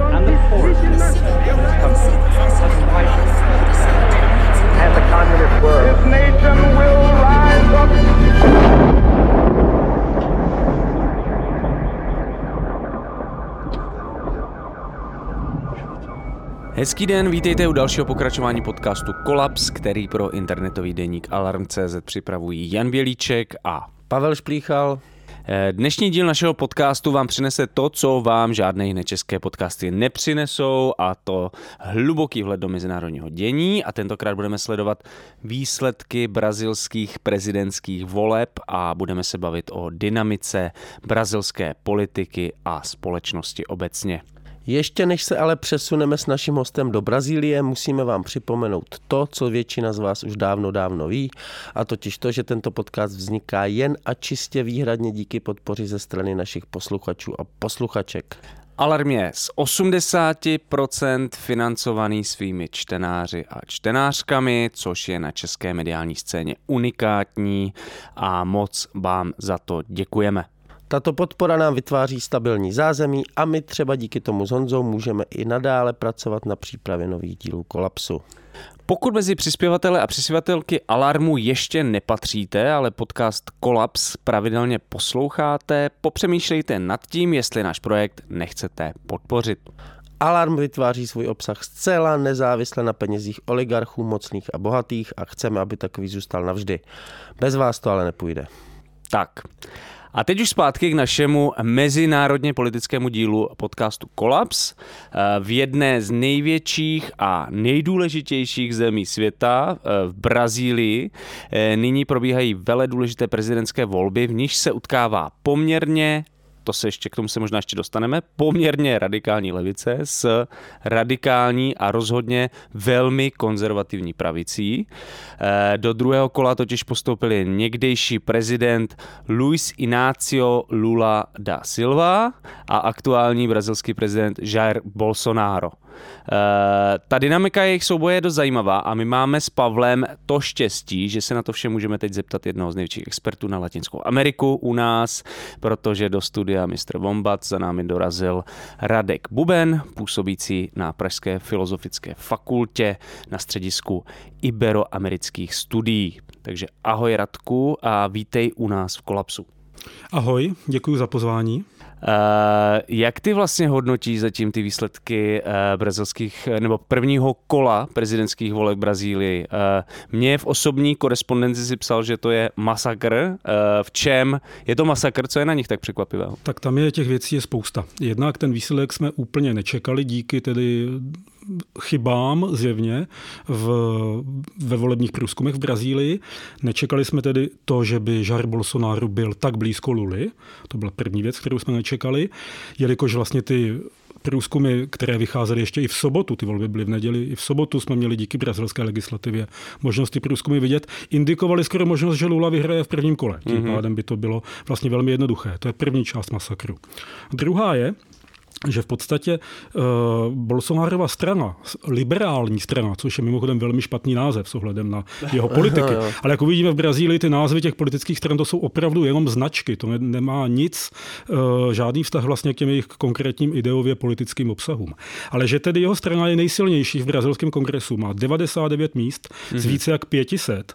and the poorest 10% of this country has widened. And the communist word. This nation will rise up. Hezký den, vítejte u dalšího pokračování podcastu Kolaps, který pro internetový deník Alarm.cz připravují Jan Bělíček a Pavel Šplíchal. Eh, Dnešní díl našeho podcastu vám přinese to, co vám žádné jiné české podcasty nepřinesou, a to hluboký vhled do mezinárodního dění. A tentokrát budeme sledovat výsledky brazilských prezidentských voleb a budeme se bavit o dynamice brazilské politiky a společnosti obecně. Ještě než se ale přesuneme s naším hostem do Brazílie, musíme vám připomenout to, co většina z vás už dávno, dávno ví, a totiž to, že tento podcast vzniká jen a čistě výhradně díky podpoři ze strany našich posluchačů a posluchaček. Alarm je z 80% financovaný svými čtenáři a čtenářkami, což je na české mediální scéně unikátní a moc vám za to děkujeme. Tato podpora nám vytváří stabilní zázemí a my třeba díky tomu s Honzou můžeme i nadále pracovat na přípravě nových dílů Kolapsu. Pokud mezi přispěvatele a přispěvatelky Alarmu ještě nepatříte, ale podcast Kolaps pravidelně posloucháte, popřemýšlejte nad tím, jestli náš projekt nechcete podpořit. Alarm vytváří svůj obsah zcela nezávisle na penězích oligarchů, mocných a bohatých a chceme, aby takový zůstal navždy. Bez vás to ale nepůjde. Tak. A teď už zpátky k našemu mezinárodně politickému dílu podcastu Kolaps. V jedné z největších a nejdůležitějších zemí světa, v Brazílii, nyní probíhají vele důležité prezidentské volby, v níž se utkává poměrně to se ještě k tomu se možná ještě dostaneme, poměrně radikální levice s radikální a rozhodně velmi konzervativní pravicí. Do druhého kola totiž postoupili někdejší prezident Luis Inácio Lula da Silva a aktuální brazilský prezident Jair Bolsonaro. Ta dynamika jejich souboje je dost zajímavá a my máme s Pavlem to štěstí, že se na to vše můžeme teď zeptat jednoho z největších expertů na Latinskou Ameriku u nás, protože do studia Mr. Wombat za námi dorazil Radek Buben, působící na Pražské filozofické fakultě na středisku Iberoamerických studií. Takže ahoj Radku a vítej u nás v Kolapsu. Ahoj, děkuji za pozvání. Uh, jak ty vlastně hodnotíš zatím ty výsledky uh, brazilských, nebo prvního kola prezidentských voleb Brazílii? Uh, mě v osobní korespondenci si psal, že to je masakr. V čem je to masakr? Co je na nich tak překvapivého? Tak tam je těch věcí je spousta. Jednak ten výsledek jsme úplně nečekali díky tedy chybám zjevně v, ve volebních průzkumech v Brazílii. Nečekali jsme tedy to, že by Jair Bolsonaro byl tak blízko Luli. To byla první věc, kterou jsme nečekali, jelikož vlastně ty průzkumy, které vycházely ještě i v sobotu, ty volby byly v neděli, i v sobotu jsme měli díky brazilské legislativě možnost ty průzkumy vidět, indikovali skoro možnost, že Lula vyhraje v prvním kole. Tím mm-hmm. pádem by to bylo vlastně velmi jednoduché. To je první část masakru. Druhá je, že v podstatě uh, Bolsonárova strana, liberální strana, což je mimochodem velmi špatný název s ohledem na jeho politiky, ale jako vidíme v Brazílii, ty názvy těch politických stran to jsou opravdu jenom značky, to ne, nemá nic, uh, žádný vztah vlastně k těm jejich konkrétním ideově politickým obsahům. Ale že tedy jeho strana je nejsilnější v brazilském kongresu, má 99 míst mm-hmm. z více jak 500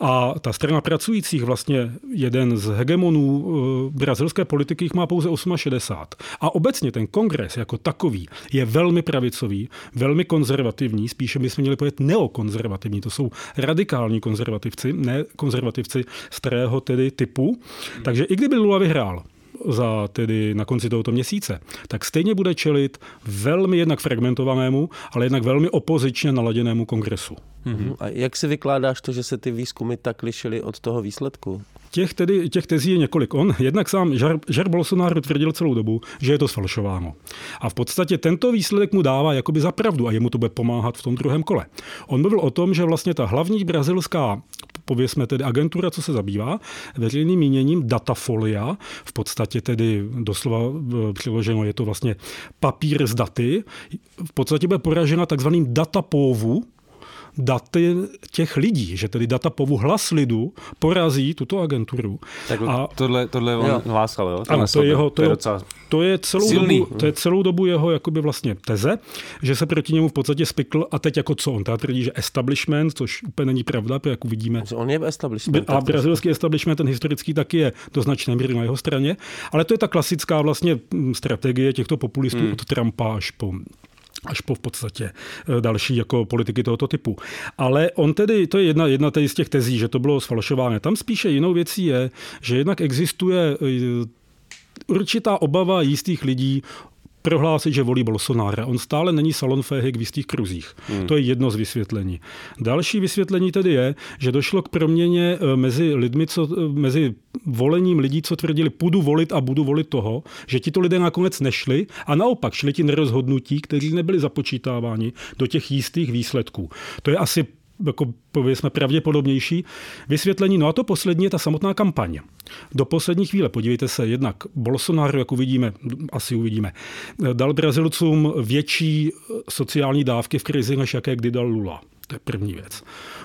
a ta strana pracujících vlastně jeden z hegemonů uh, brazilské politiky jich má pouze 68. A obecně ten kongres jako takový je velmi pravicový, velmi konzervativní, spíše bychom měli pojet neokonzervativní. To jsou radikální konzervativci, ne konzervativci starého tedy typu. Takže i kdyby Lula vyhrál, za tedy na konci tohoto měsíce, tak stejně bude čelit velmi jednak fragmentovanému, ale jednak velmi opozičně naladěnému kongresu. Mm-hmm. A jak si vykládáš to, že se ty výzkumy tak lišily od toho výsledku? Těch, tedy, těch tezí je několik. On jednak sám Jair, Jair Bolsonaro tvrdil celou dobu, že je to sfalšováno. A v podstatě tento výsledek mu dává jakoby za pravdu a jemu to bude pomáhat v tom druhém kole. On mluvil o tom, že vlastně ta hlavní brazilská pověsme tedy agentura, co se zabývá veřejným míněním, datafolia, v podstatě tedy doslova e, přiloženo je to vlastně papír z daty, v podstatě bude poražena takzvaným datapovu, daty těch lidí, že tedy data povu hlas lidu porazí tuto agenturu. Tak a tohle, tohle on jo. hlásal, jo? Ano, to je, jeho, to, je, to, je celou dobu, to je celou dobu jeho jakoby vlastně teze, že se proti němu v podstatě spikl a teď jako co on teda tvrdí, že establishment, což úplně není pravda, jak uvidíme. On je establishment. A brazilský establishment, ten historický, taky je do značné míry na jeho straně, ale to je ta klasická vlastně strategie těchto populistů hmm. od Trumpa až po až po v podstatě eh, další jako politiky tohoto typu. Ale on tedy, to je jedna, jedna z těch tezí, že to bylo sfalšováno. Tam spíše jinou věcí je, že jednak existuje eh, určitá obava jistých lidí prohlásit, že volí Bolsonára. On stále není salonféhy v jistých kruzích. Hmm. To je jedno z vysvětlení. Další vysvětlení tedy je, že došlo k proměně eh, mezi lidmi, co, eh, mezi volením lidí, co tvrdili, půjdu volit a budu volit toho, že tito lidé nakonec nešli a naopak šli ti nerozhodnutí, kteří nebyli započítáváni do těch jistých výsledků. To je asi jako pověsme pravděpodobnější vysvětlení. No a to poslední je ta samotná kampaň. Do poslední chvíle, podívejte se, jednak Bolsonaro, jak uvidíme, asi uvidíme, dal Brazilcům větší sociální dávky v krizi, než jaké kdy dal Lula. To je první věc.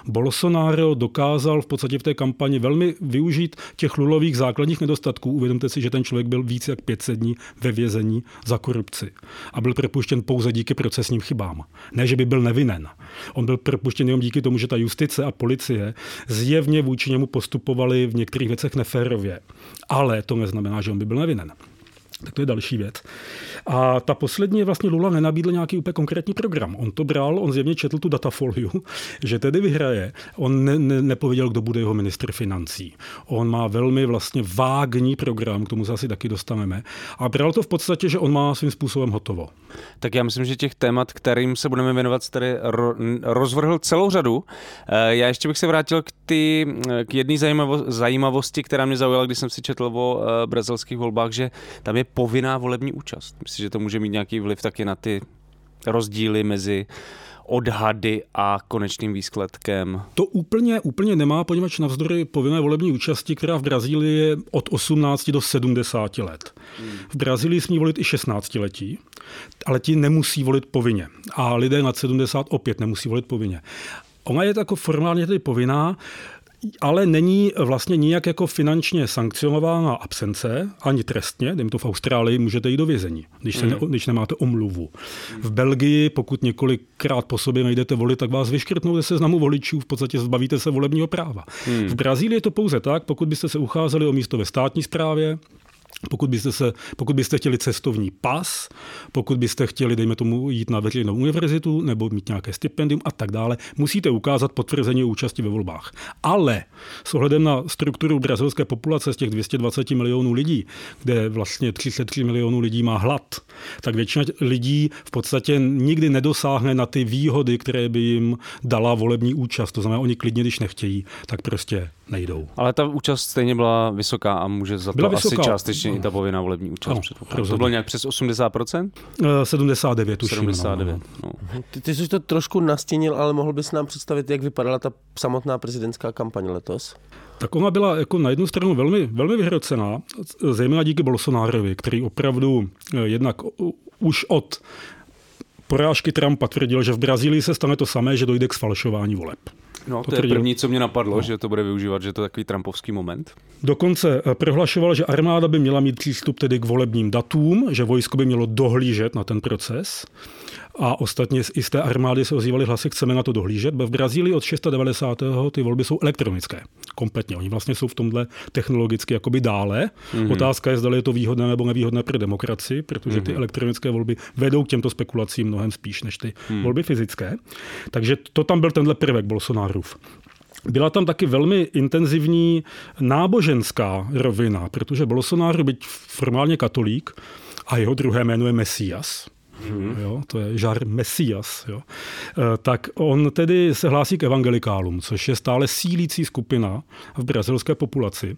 Bolsonaro dokázal v podstatě v té kampani velmi využít těch lulových základních nedostatků. Uvědomte si, že ten člověk byl více jak 500 dní ve vězení za korupci a byl propuštěn pouze díky procesním chybám. Ne, že by byl nevinen. On byl propuštěn jenom díky tomu, že ta justice a policie zjevně vůči němu postupovali v některých věcech neférově. Ale to neznamená, že on by byl nevinen. Tak to je další věc. A ta poslední je vlastně Lula nenabídl nějaký úplně konkrétní program. On to bral, on zjevně četl tu datafoliu, že tedy vyhraje. On ne, ne, nepověděl, kdo bude jeho ministr financí. On má velmi vlastně vágní program, k tomu se asi taky dostaneme. A bral to v podstatě, že on má svým způsobem hotovo. Tak já myslím, že těch témat, kterým se budeme věnovat, tady ro, rozvrhl celou řadu. Eh, já ještě bych se vrátil k, ty, k jedné zajímavosti, která mě zaujala, když jsem si četl o eh, brazilských volbách, že tam je povinná volební účast. Myslím, že to může mít nějaký vliv taky na ty rozdíly mezi odhady a konečným výsledkem? To úplně, úplně nemá, poněvadž navzdory povinné volební účasti, která v Brazílii je od 18 do 70 let. V Brazílii smí volit i 16 letí, ale ti nemusí volit povinně. A lidé nad 70 opět nemusí volit povinně. Ona je jako formálně tedy povinná, ale není vlastně nijak jako finančně sankcionována absence, ani trestně, dejme to v Austrálii, můžete jít do vězení, když, se ne, mhm. když nemáte omluvu. V Belgii, pokud několikrát po sobě nejdete volit, tak vás vyškrtnou ze seznamu voličů, v podstatě zbavíte se volebního práva. Hmm. V Brazílii je to pouze tak, pokud byste se ucházeli o místo ve státní správě, pokud byste, se, pokud byste chtěli cestovní pas, pokud byste chtěli, dejme tomu, jít na veřejnou univerzitu nebo mít nějaké stipendium a tak dále, musíte ukázat potvrzení o účasti ve volbách. Ale s ohledem na strukturu brazilské populace z těch 220 milionů lidí, kde vlastně 33 milionů lidí má hlad, tak většina lidí v podstatě nikdy nedosáhne na ty výhody, které by jim dala volební účast. To znamená, oni klidně, když nechtějí, tak prostě nejdou. Ale ta účast stejně byla vysoká a může za to byla vysoká. asi částečně i ta povinná volební účast. No, to bylo nějak přes 80%? 79 už. 79. No. Ty, ty jsi to trošku nastínil, ale mohl bys nám představit, jak vypadala ta samotná prezidentská kampaň letos? Tak ona byla jako na jednu stranu velmi, velmi vyhrocená, zejména díky Bolsonárovi, který opravdu eh, jednak už od porážky Trumpa tvrdil, že v Brazílii se stane to samé, že dojde k sfalšování voleb. No, to, to je první, co mě napadlo, no. že to bude využívat, že to je takový Trumpovský moment. Dokonce eh, prohlašoval, že armáda by měla mít přístup tedy k volebním datům, že vojsko by mělo dohlížet na ten proces. A ostatně i z té armády se ozývaly hlasy, chceme na to dohlížet. V Brazílii od 690. ty volby jsou elektronické. Kompletně. Oni vlastně jsou v tomhle technologicky jakoby dále. Mm-hmm. Otázka je, zda je to výhodné nebo nevýhodné pro demokracii, protože ty mm-hmm. elektronické volby vedou k těmto spekulacím mnohem spíš než ty mm. volby fyzické. Takže to tam byl tenhle prvek Bolsonárův. byla tam taky velmi intenzivní náboženská rovina, protože Bolsonaro, byť formálně katolík, a jeho druhé jméno je Mesias, hmm. jo, to je žár Mesias, jo, e, tak on tedy se hlásí k evangelikálům, což je stále sílící skupina v brazilské populaci. E,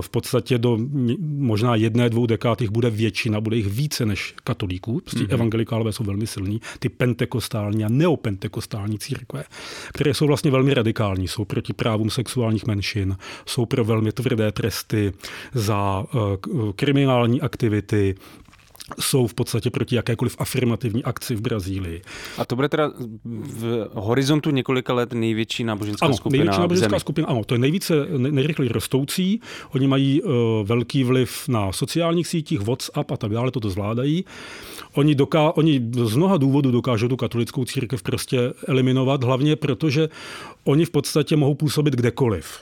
v podstatě do možná jedné, dvou dekád jich bude většina, bude jich více než katolíků. Prostě hmm. evangelikálové jsou velmi silní, ty pentekostální a neopentekostální církve, které jsou vlastně velmi radikální, jsou proti právům sexuálních menšin, jsou pro velmi tvrdé tresty za uh, kriminální aktivity, jsou v podstatě proti jakékoliv afirmativní akci v Brazílii. A to bude teda v horizontu několika let největší náboženská ano, skupina největší náboženská zemi. skupina, ano, to je nejvíce, nejrychleji rostoucí. Oni mají uh, velký vliv na sociálních sítích, WhatsApp a tak dále, toto zvládají. Oni, doká, oni z mnoha důvodů dokážou tu katolickou církev prostě eliminovat, hlavně protože oni v podstatě mohou působit kdekoliv.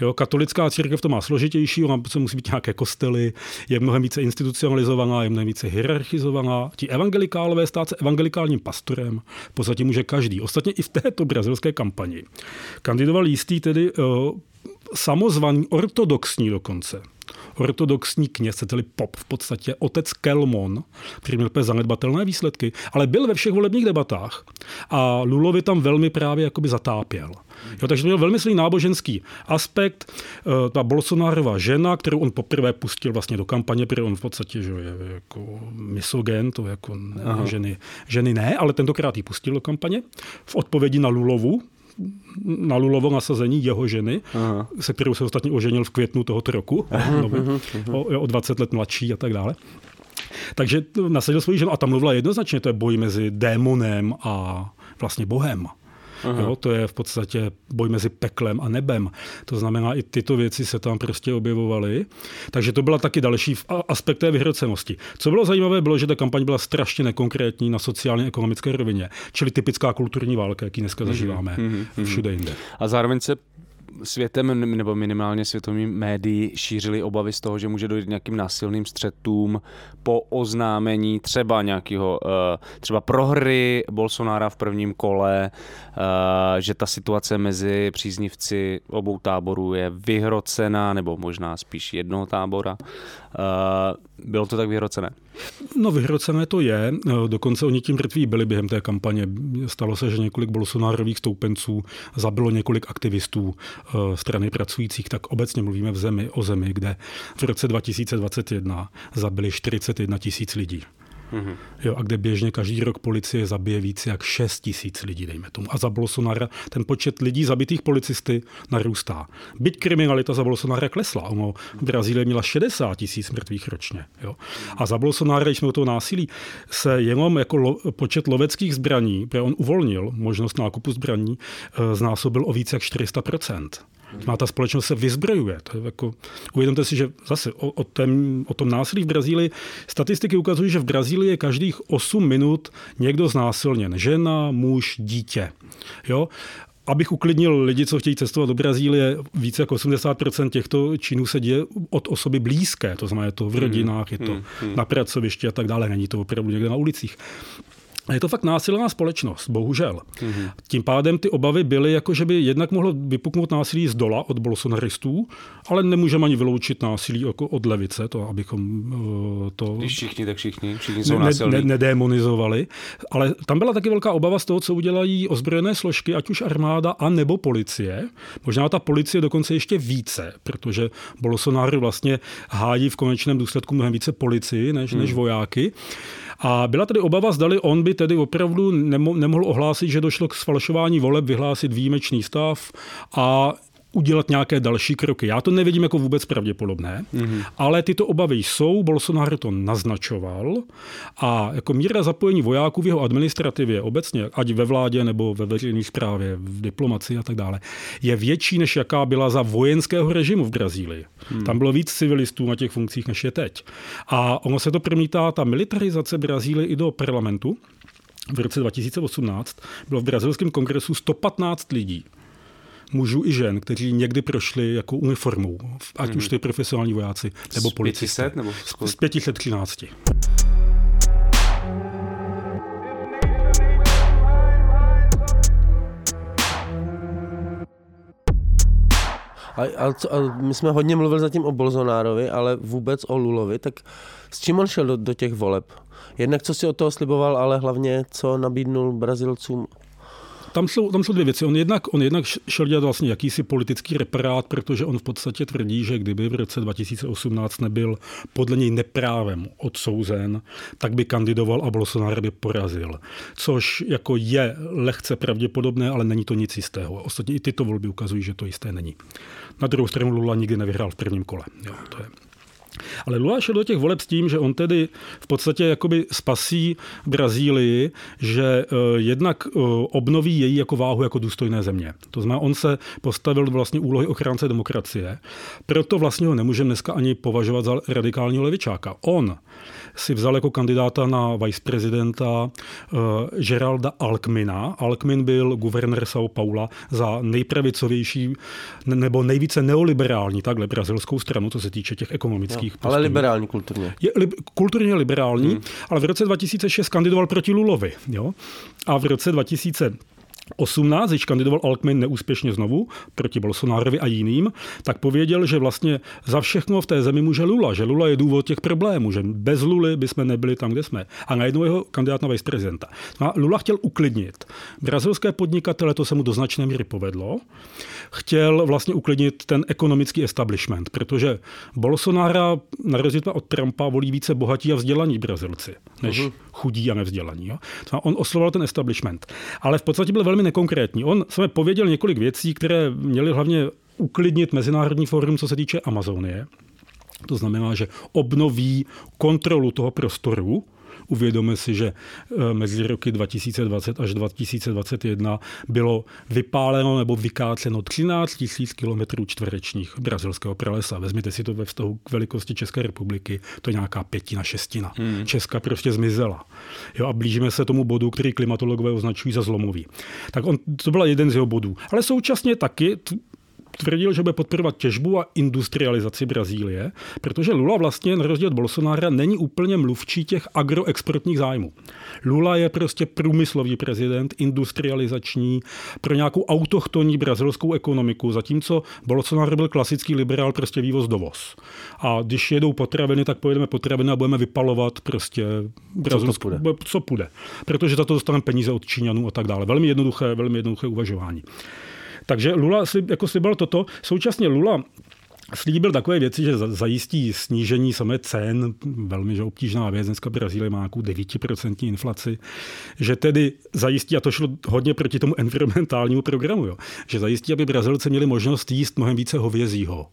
Jo, katolická církev to má složitější, ona se musí být nějaké kostely, je mnohem více institucionalizovaná, je mnohem více hierarchizovaná. Ti evangelikálové stát se evangelikálním pastorem v podstatě může každý. Ostatně i v této brazilské kampani kandidoval jistý tedy uh, samozvaný ortodoxní dokonce ortodoxní kněz, chcete pop, v podstatě otec Kelmon, který měl zanedbatelné výsledky, ale byl ve všech volebních debatách a Lulovi tam velmi právě jakoby zatápěl. Jo, takže to měl velmi silný náboženský aspekt. Eh, ta Bolsonarova žena, kterou on poprvé pustil vlastně do kampaně, protože on v podstatě že je jako misogen, to jako ne, ženy, ženy ne, ale tentokrát ji pustil do kampaně. V odpovědi na Lulovu, na Lulovo nasazení jeho ženy, Aha. se kterou se ostatně oženil v květnu tohoto roku, no, o, o 20 let mladší a tak dále. Takže nasadil svoji ženu a tam mluvila jednoznačně, to je boj mezi démonem a vlastně bohem. Jo, to je v podstatě boj mezi peklem a nebem. To znamená, i tyto věci se tam prostě objevovaly. Takže to byla taky další aspekt té vyhrocenosti. Co bylo zajímavé, bylo, že ta kampaň byla strašně nekonkrétní na sociálně ekonomické rovině, čili typická kulturní válka, jaký dneska mhm, zažíváme mm-hmm. všude jinde. A zároveň se světem nebo minimálně světovými médií šířili obavy z toho, že může dojít nějakým násilným střetům po oznámení třeba nějakého eh, třeba prohry Bolsonára v prvním kole, eh, že ta situace mezi příznivci obou táborů je vyhrocená, nebo možná spíš jednoho tábora. Eh, bylo to tak vyhrocené? No vyhrocené to je. Dokonce oni tím mrtví byli během té kampaně. Stalo se, že několik Bolsonárových stoupenců zabilo několik aktivistů strany pracujících, tak obecně mluvíme v zemi o zemi, kde v roce 2021 zabili 41 tisíc lidí. Mm-hmm. Jo, a kde běžně každý rok policie zabije více jak 6 tisíc lidí, dejme tomu. A za Bolsonara ten počet lidí zabitých policisty narůstá. Byť kriminalita za Bolsonara klesla. Ono v Brazílii měla 60 tisíc mrtvých ročně. Jo. A za Bolsonara, když jsme o toho násilí, se jenom jako lo, počet loveckých zbraní, protože on uvolnil možnost nákupu zbraní, eh, znásobil o více jak 400 má ta společnost se vyzbrojuje. To je jako, uvědomte si, že zase o, o, tém, o tom násilí v Brazílii, statistiky ukazují, že v Brazílii je každých 8 minut někdo znásilněn. Žena, muž, dítě. Jo? Abych uklidnil lidi, co chtějí cestovat do Brazílie, více jak 80% těchto činů se děje od osoby blízké, to znamená, je to v hmm. rodinách, je to hmm, hmm. na pracovišti a tak dále, není to opravdu někde na ulicích. A je to fakt násilná společnost, bohužel. Mm-hmm. Tím pádem ty obavy byly, jako že by jednak mohlo vypuknout násilí z dola od bolsonaristů, ale nemůžeme ani vyloučit násilí jako od levice, to abychom uh, to... Když všichni, tak všichni, všichni jsou ne, ne, nedémonizovali. Ale tam byla taky velká obava z toho, co udělají ozbrojené složky, ať už armáda a nebo policie. Možná ta policie dokonce ještě více, protože Bolsonaro vlastně hájí v konečném důsledku mnohem více policii než, mm. než vojáky. A byla tedy obava, zdali on by tedy opravdu nemohl ohlásit, že došlo k sfalšování voleb, vyhlásit výjimečný stav. A udělat nějaké další kroky. Já to nevidím jako vůbec pravděpodobné, mm-hmm. ale tyto obavy jsou, Bolsonaro to naznačoval a jako míra zapojení vojáků v jeho administrativě obecně, ať ve vládě nebo ve veřejné správě, v diplomaci a tak dále, je větší, než jaká byla za vojenského režimu v Brazílii. Mm. Tam bylo víc civilistů na těch funkcích, než je teď. A ono se to promítá, ta militarizace Brazílie i do parlamentu, v roce 2018 bylo v brazilském kongresu 115 lidí mužů i žen, kteří někdy prošli jako uniformou, ať mm-hmm. už ty profesionální vojáci nebo policisté. Z 500 nebo z 513. A, a, co, a my jsme hodně mluvili zatím o Bolsonárovi, ale vůbec o Lulovi, tak s čím on šel do, do těch voleb? Jednak co si od toho sliboval, ale hlavně co nabídnul Brazilcům tam jsou, tam jsou dvě věci. On jednak, on jednak šel dělat vlastně jakýsi politický reparát, protože on v podstatě tvrdí, že kdyby v roce 2018 nebyl podle něj neprávem odsouzen, tak by kandidoval a Bolsonaro by porazil. Což jako je lehce pravděpodobné, ale není to nic jistého. Ostatně i tyto volby ukazují, že to jisté není. Na druhou stranu Lula nikdy nevyhrál v prvním kole. Jo, to je ale Lula šel do těch voleb s tím, že on tedy v podstatě jakoby spasí Brazílii, že eh, jednak eh, obnoví její jako váhu jako důstojné země. To znamená, on se postavil do vlastně úlohy ochránce demokracie. Proto vlastně ho nemůžeme dneska ani považovat za radikálního levičáka. On si vzal jako kandidáta na viceprezidenta uh, Geralda Alkmina. Alkmin byl guvernér São Paula za nejpravicovější nebo nejvíce neoliberální takhle brazilskou stranu, co se týče těch ekonomických no, Ale liberální kulturně. Je li, kulturně liberální, hmm. ale v roce 2006 kandidoval proti Lulovi. Jo? A v roce 2000 18, když kandidoval Alckmin neúspěšně znovu proti Bolsonárovi a jiným, tak pověděl, že vlastně za všechno v té zemi může Lula, že Lula je důvod těch problémů, že bez Luly bychom nebyli tam, kde jsme. A najednou jeho kandidát na viceprezidenta. No Lula chtěl uklidnit. Brazilské podnikatele to se mu do značné míry povedlo. Chtěl vlastně uklidnit ten ekonomický establishment, protože Bolsonaro na rozdíl od Trumpa volí více bohatí a vzdělaní Brazilci, než uh-huh. chudí a nevzdělaní. Jo? On oslovoval ten establishment. Ale v podstatě byl velmi velmi nekonkrétní. On jsme pověděl několik věcí, které měly hlavně uklidnit Mezinárodní fórum, co se týče Amazonie. To znamená, že obnoví kontrolu toho prostoru, Uvědomíme si, že eh, mezi roky 2020 až 2021 bylo vypáleno nebo vykáceno 13 tisíc kilometrů čtverečních brazilského pralesa. Vezměte si to ve vztahu k velikosti České republiky, to je nějaká pětina, šestina. Hmm. Česka prostě zmizela. Jo, a blížíme se tomu bodu, který klimatologové označují za zlomový. Tak on, to byl jeden z jeho bodů. Ale současně taky tvrdil, že bude podporovat těžbu a industrializaci Brazílie, protože Lula vlastně na rozdíl od Bolsonára není úplně mluvčí těch agroexportních zájmů. Lula je prostě průmyslový prezident, industrializační, pro nějakou autochtonní brazilskou ekonomiku, zatímco Bolsonaro byl klasický liberál, prostě vývoz dovoz. A když jedou potraviny, tak pojedeme potraviny a budeme vypalovat prostě brazilskou, co, co půjde. Protože za to dostaneme peníze od Číňanů a tak dále. Velmi jednoduché, velmi jednoduché uvažování. Takže Lula si, jako sliboval toto. Současně Lula slíbil takové věci, že zajistí snížení samé cen, velmi že obtížná věc, dneska Brazílie má nějakou 9% inflaci, že tedy zajistí, a to šlo hodně proti tomu environmentálnímu programu, jo, že zajistí, aby Brazilci měli možnost jíst mnohem více hovězího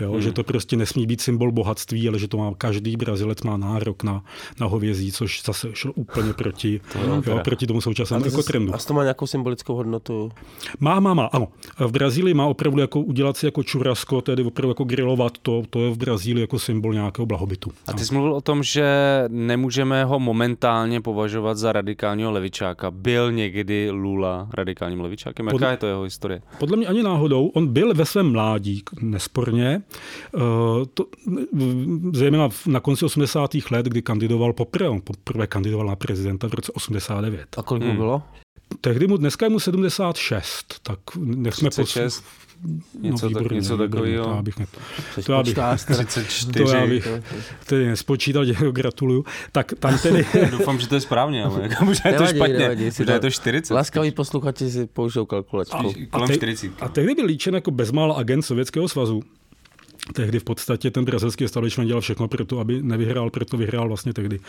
Jo? Hmm. Že to prostě nesmí být symbol bohatství, ale že to má každý Brazilec má nárok na, na hovězí, což zase šlo úplně proti, to jo, proti tomu současnému ekotrendu. A to má nějakou symbolickou hodnotu? Má, má, má, ano. V Brazílii má opravdu jako udělat si jako čurasko, tedy opravdu jako grilovat to, to je v Brazílii jako symbol nějakého blahobytu. A ty jsi mluvil o tom, že nemůžeme ho momentálně považovat za radikálního levičáka. Byl někdy Lula radikálním levičákem? Jaká Pod, je to jeho historie? Podle mě ani náhodou. On byl ve svém mládí, nesporně, Eh, to, zejména na konci 80. let, kdy kandidoval poprvé, on poprvé kandidoval na prezidenta v roce 89. A kolik mu hmm. bylo? Tehdy mu, dneska je mu 76, tak nechme 36. Něco, no, výborně, tak, něco takového. To já bych, ne, to já bych, 34. To já bych tedy nespočítal, děkuji, gratuluju. Tak tam tedy... Doufám, že to je správně, ale jako možná je to špatně. Nevadí, možná je to 40. Laskaví posluchači si použijou kalkulačku. A, a, te, a tehdy byl líčen jako bezmála agent Sovětského svazu. Tehdy v podstatě ten brazilský establishment dělal všechno pro to, aby nevyhrál, proto vyhrál vlastně tehdy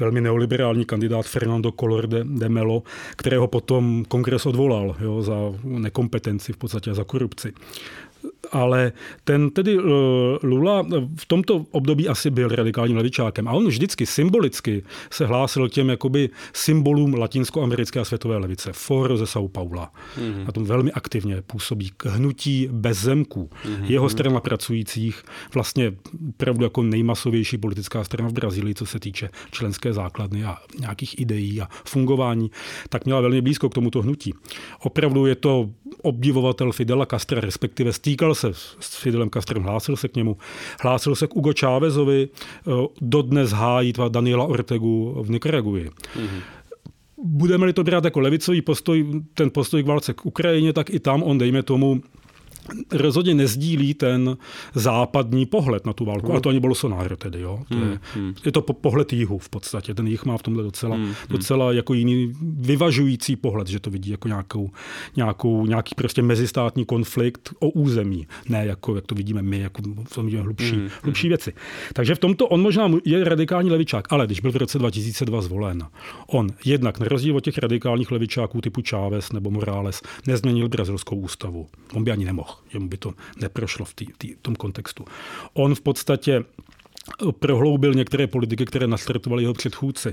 velmi neoliberální kandidát Fernando Collor de, de Melo, kterého potom kongres odvolal jo, za nekompetenci v podstatě za korupci ale ten tedy eh, Lula v tomto období asi byl radikálním levičákem a on vždycky symbolicky se hlásil k těm jakoby symbolům latinskoamerické a světové levice. Foro ze São Paula. Mm-hmm. Na tom velmi aktivně působí k hnutí bez zemků. Mm-hmm. Jeho strana pracujících vlastně opravdu jako nejmasovější politická strana v Brazílii, co se týče členské základny a nějakých ideí a fungování, tak měla velmi blízko k tomuto hnutí. Opravdu je to obdivovatel Fidela Castra, respektive stýkal se s Fidelem Castrem, hlásil se k němu, hlásil se k Hugo Chávezovi, eh, dodnes hájí Daniela Ortegu v Nikaragui. Mm-hmm. Budeme-li to brát jako levicový postoj, ten postoj k válce k Ukrajině, tak i tam on, dejme tomu, rozhodně nezdílí ten západní pohled na tu válku. A to ani Bolsonaro tedy. Jo? To je, je to pohled jihu v podstatě. Ten jich má v tomhle docela, docela jako jiný vyvažující pohled, že to vidí jako nějakou, nějakou, nějaký prostě mezistátní konflikt o území. Ne jako, jak to vidíme my, jako v tom vidíme hlubší, hlubší věci. Takže v tomto on možná je radikální levičák, ale když byl v roce 2002 zvolen, on jednak na rozdíl od těch radikálních levičáků typu Chávez nebo Morales nezměnil brazilskou ústavu. On by ani nemohl jemu by to neprošlo v, tý, tý, tom kontextu. On v podstatě prohloubil některé politiky, které nastartovali jeho předchůdci.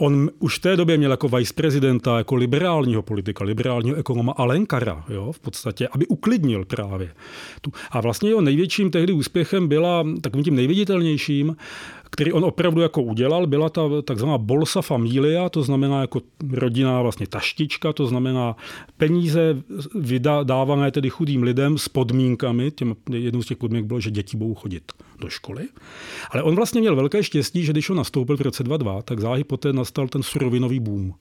On už v té době měl jako viceprezidenta, jako liberálního politika, liberálního ekonoma Alenkara, jo, v podstatě, aby uklidnil právě. Tu. A vlastně jeho největším tehdy úspěchem byla, takovým tím nejviditelnějším, který on opravdu jako udělal, byla ta takzvaná bolsa familia, to znamená jako rodinná vlastně taštička, to znamená peníze vydávané tedy chudým lidem s podmínkami, těm, jednou z těch podmínek bylo, že děti budou chodit do školy. Ale on vlastně měl velké štěstí, že když on nastoupil v roce 2002, tak záhy poté nastal ten surovinový boom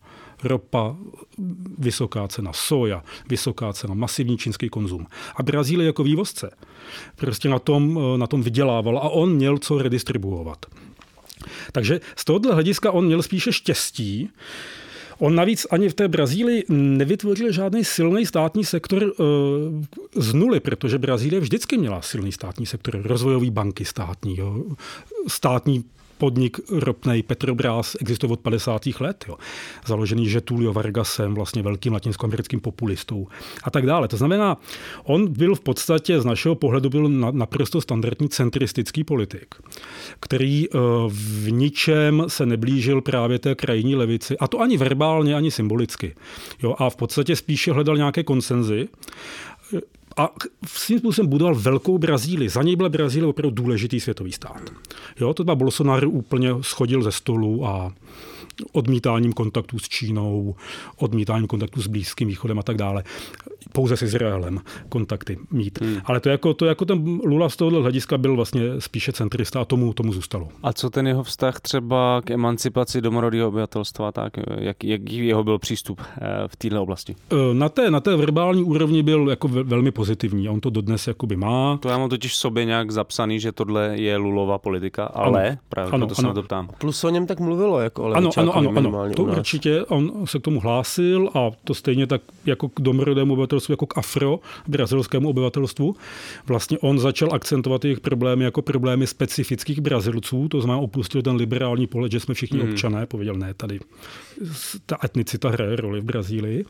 ropa, vysoká cena, soja, vysoká cena, masivní čínský konzum. A Brazílie jako vývozce prostě na tom, na tom vydělával a on měl co redistribuovat. Takže z tohohle hlediska on měl spíše štěstí, On navíc ani v té Brazílii nevytvořil žádný silný státní sektor uh, z nuly, protože Brazílie vždycky měla silný státní sektor, rozvojový banky státní, jo, státní podnik ropnej Petrobras existuje od 50. let, jo. založený Getulio Vargasem, vlastně velkým latinskoamerickým populistou a tak dále. To znamená, on byl v podstatě z našeho pohledu byl naprosto standardní centristický politik, který eh, v ničem se neblížil právě té krajní levici, a to ani verbálně, ani symbolicky. Jo, a v podstatě spíše hledal nějaké konsenzy a svým způsobem budoval velkou Brazílii. Za něj byla Brazílie opravdu důležitý světový stát. Jo, to byla Bolsonaro úplně schodil ze stolu a odmítáním kontaktů s Čínou, odmítáním kontaktů s Blízkým východem a tak dále. Pouze s Izraelem kontakty mít. Hmm. Ale to jako, to jako ten Lula z tohohle hlediska byl vlastně spíše centrista a tomu, tomu zůstalo. A co ten jeho vztah třeba k emancipaci domorodého obyvatelstva, tak jak, jaký jeho byl přístup eh, v této oblasti? Eh, na té, na té verbální úrovni byl jako velmi pozitivní a on to dodnes jakoby má. To já mám totiž v sobě nějak zapsaný, že tohle je Lulova politika, ale ano, právě ano, proto ano. se na to ptám. Plus o něm tak mluvilo jako o ano, ano, ano, ano, to určitě, on se k tomu hlásil a to stejně tak jako k domorodému obyvatelstvu, jako k afro, brazilskému obyvatelstvu. Vlastně on začal akcentovat jejich problémy jako problémy specifických Brazilců, to znamená opustil ten liberální pohled, že jsme všichni hmm. občané, pověděl ne, tady ta etnicita hraje roli v Brazílii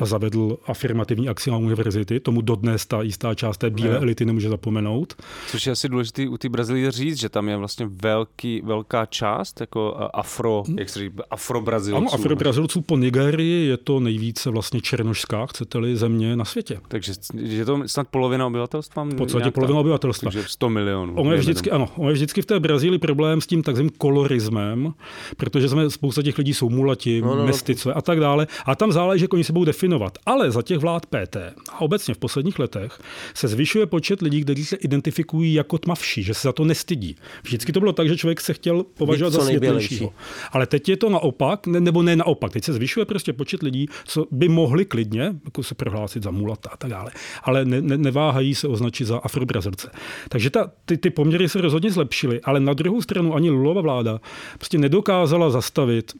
zavedl afirmativní akci na univerzity. Tomu dodnes ta jistá část té bílé elity nemůže zapomenout. Což je asi důležité u té Brazílie říct, že tam je vlastně velký, velká část jako afro, jak se říká, afrobrazilců. Ano, afrobrazilců po Nigerii je to nejvíce vlastně černošská, chcete-li, země na světě. Takže je to snad polovina obyvatelstva? V podstatě polovina obyvatelstva. Takže 100 milionů. On je vždycky, ano, on je vždycky v té Brazílii problém s tím takzvaným kolorismem, protože jsme, spousta těch lidí jsou mulati, no, no, no. mestice a tak dále. A tam záleží, že oni se budou definovat. Ale za těch vlád PT a obecně v posledních letech se zvyšuje počet lidí, kteří se identifikují jako tmavší, že se za to nestydí. Vždycky to bylo tak, že člověk se chtěl považovat za světlejšího. Ale teď je to naopak, ne, nebo ne naopak. Teď se zvyšuje prostě počet lidí, co by mohli klidně jako se prohlásit za mulata a tak dále. Ale ne, ne, neváhají se označit za afrobrazilce. Takže ta, ty, ty poměry se rozhodně zlepšily, ale na druhou stranu ani Lulova vláda prostě nedokázala zastavit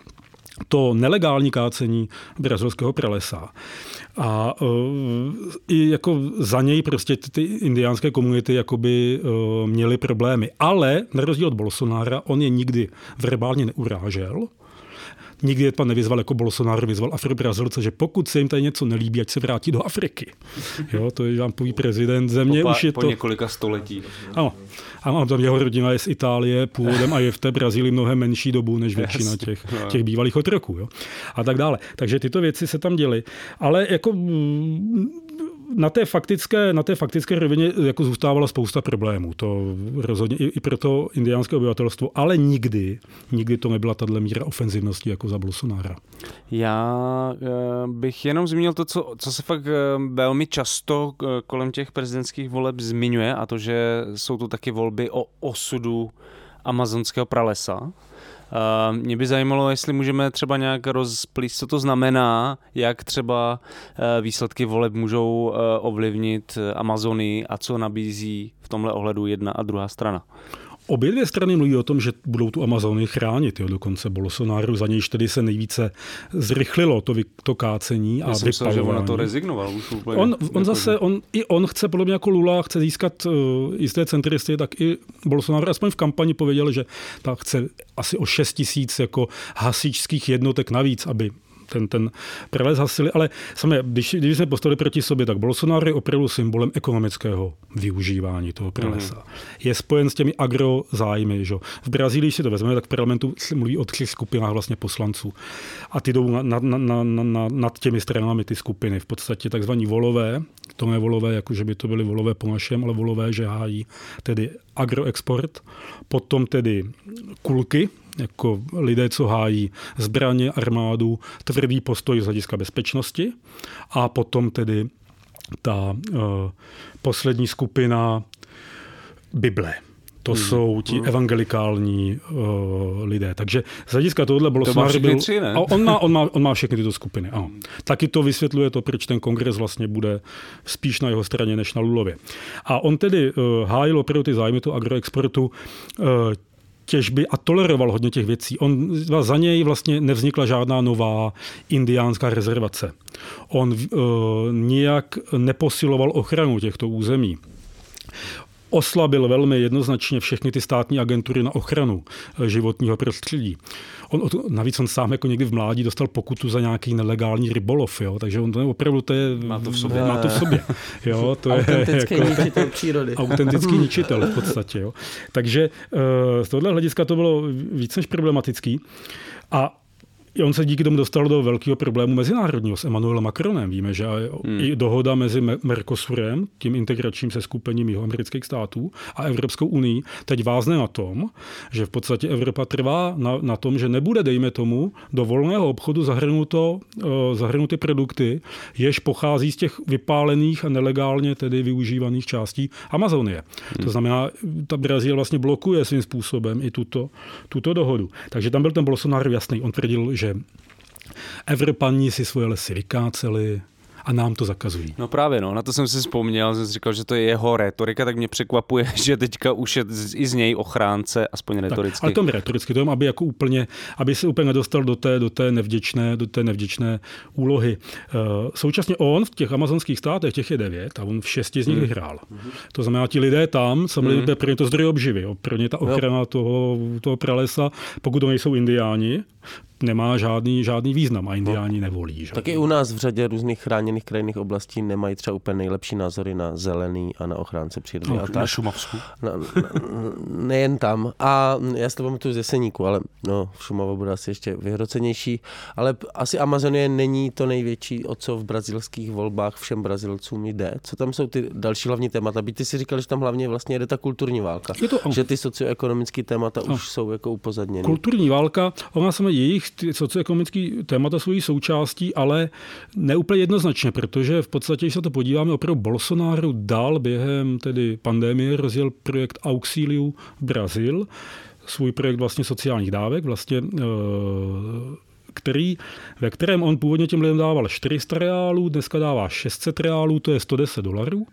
to nelegální kácení brazilského pralesa. A uh, i jako za něj prostě ty, indiánské komunity jakoby uh, měly problémy. Ale na rozdíl od Bolsonára, on je nikdy verbálně neurážel, Nikdy je pan nevyzval jako Bolsonaro, vyzval Afrobrazilce, že pokud se jim tady něco nelíbí, ať se vrátí do Afriky. Jo, to je vám poví prezident země. Po, už je po to... několika století. Ano, ano, tam jeho rodina je z Itálie původem a je v té Brazílii mnohem menší dobu než většina těch, no. těch bývalých otroků. Jo? A tak dále. Takže tyto věci se tam děly. Ale jako na té faktické, na té faktické rovině jako zůstávala spousta problémů. To rozhodně i, i pro to indiánské obyvatelstvo, ale nikdy, nikdy to nebyla tahle míra ofenzivnosti jako za Bolsonara. Já eh, bych jenom zmínil to, co, co se fakt eh, velmi často eh, kolem těch prezidentských voleb zmiňuje a to, že jsou to taky volby o osudu amazonského pralesa. Uh, mě by zajímalo, jestli můžeme třeba nějak rozplíst, co to znamená, jak třeba uh, výsledky voleb můžou uh, ovlivnit Amazony a co nabízí v tomhle ohledu jedna a druhá strana. Obě dvě strany mluví o tom, že budou tu Amazony chránit. Jo. Dokonce Bolsonaro za nějž tedy se nejvíce zrychlilo to, to kácení a Já jsem že on na to rezignoval už úplně. On, on zase, on, i on chce, podobně jako Lula, chce získat uh, jisté centristy, tak i Bolsonaro aspoň v kampani pověděl, že tak chce asi o 6 tisíc jako hasičských jednotek navíc, aby ten, ten prelez hasili, ale sami, když, když jsme postavili proti sobě, tak Bolsonaro je opravdu symbolem ekonomického využívání toho prelesa. Mm. Je spojen s těmi agrozájmy. Že? V Brazílii, když si to vezmeme, tak v parlamentu se mluví o třech skupinách vlastně poslanců. A ty jdou na, na, na, na, na, nad těmi stranami ty skupiny. V podstatě takzvaní volové, to ne volové, jako že by to byly volové po našem, ale volové, že hájí tedy agroexport. Potom tedy kulky, jako lidé, co hájí zbraně, armádu, tvrdý postoj z hlediska bezpečnosti a potom tedy ta uh, poslední skupina Bible. To hmm. jsou ti hmm. evangelikální uh, lidé. Takže z hlediska tohohle Bolsonaro to byl... Tři, ne? A on má, on, má, on má všechny tyto skupiny. Ano. Taky to vysvětluje to, proč ten kongres vlastně bude spíš na jeho straně než na Lulově. A on tedy uh, hájil opravdu ty zájmy toho agroexportu uh, těžby a toleroval hodně těch věcí. On, za něj vlastně nevznikla žádná nová indiánská rezervace. On uh, nijak neposiloval ochranu těchto území oslabil velmi jednoznačně všechny ty státní agentury na ochranu eh, životního prostředí. On, navíc on sám jako někdy v mládí dostal pokutu za nějaký nelegální rybolov, jo? takže on to je opravdu to je, má to v sobě. Má to v sobě jo? To autentický je jako, ničitel přírody. Autentický ničitel v podstatě. Jo? Takže eh, z tohohle hlediska to bylo víc než problematický. A On se díky tomu dostal do velkého problému mezinárodního s Emmanuelem Macronem. Víme, že hmm. i dohoda mezi Mercosurem, tím integračním seskupením jeho amerických států, a Evropskou unii teď vázne na tom, že v podstatě Evropa trvá na, na tom, že nebude, dejme tomu, do volného obchodu zahrnuto, uh, zahrnuty produkty, jež pochází z těch vypálených a nelegálně tedy využívaných částí Amazonie. Hmm. To znamená, ta Brazílie vlastně blokuje svým způsobem i tuto, tuto dohodu. Takže tam byl ten Bolsonaro jasný. On tvrdil, že Evropani si svoje lesy vykáceli, a nám to zakazují. No právě, no, na to jsem si vzpomněl, jsem si říkal, že to je jeho retorika, tak mě překvapuje, že teďka už je i z něj ochránce, aspoň retoricky. Tak, ale to je retoricky, to je, aby jako úplně, aby se úplně nedostal do té, do té nevděčné, do té nevděčné úlohy. Uh, současně on v těch amazonských státech, těch je devět a on v šesti z nich hmm. vyhrál. Hmm. To znamená, ti lidé tam, samozřejmě hmm. pro ně to zdroj obživy, jo, pro ně ta ochrana toho, toho pralesa, pokud to nejsou indiáni, nemá žádný, žádný význam a indiáni no. nevolí. Že? Tak i u nás v řadě různých chráněných krajinných oblastí nemají třeba úplně nejlepší názory na zelený a na ochránce přírody. No, a tak. Na Šumavsku. Na, na, nejen tam. A já si to pamatuju z Jeseníku, ale no, Šumava bude asi ještě vyhrocenější. Ale asi Amazonie není to největší, o co v brazilských volbách všem Brazilcům jde. Co tam jsou ty další hlavní témata? Byť ty si říkal, že tam hlavně vlastně jde ta kulturní válka. Je to, že ty socioekonomické témata no. už jsou jako upozadněny. Kulturní válka, ona sama jejich ty socioekonomické témata jsou součástí, ale neúplně jednoznačně, protože v podstatě, když se to podíváme, opravdu Bolsonaro dal během tedy pandemie rozjel projekt Auxíliu Brazil, svůj projekt vlastně sociálních dávek, vlastně eh, který, ve kterém on původně těm lidem dával 400 reálů, dneska dává 600 reálů, to je 110 dolarů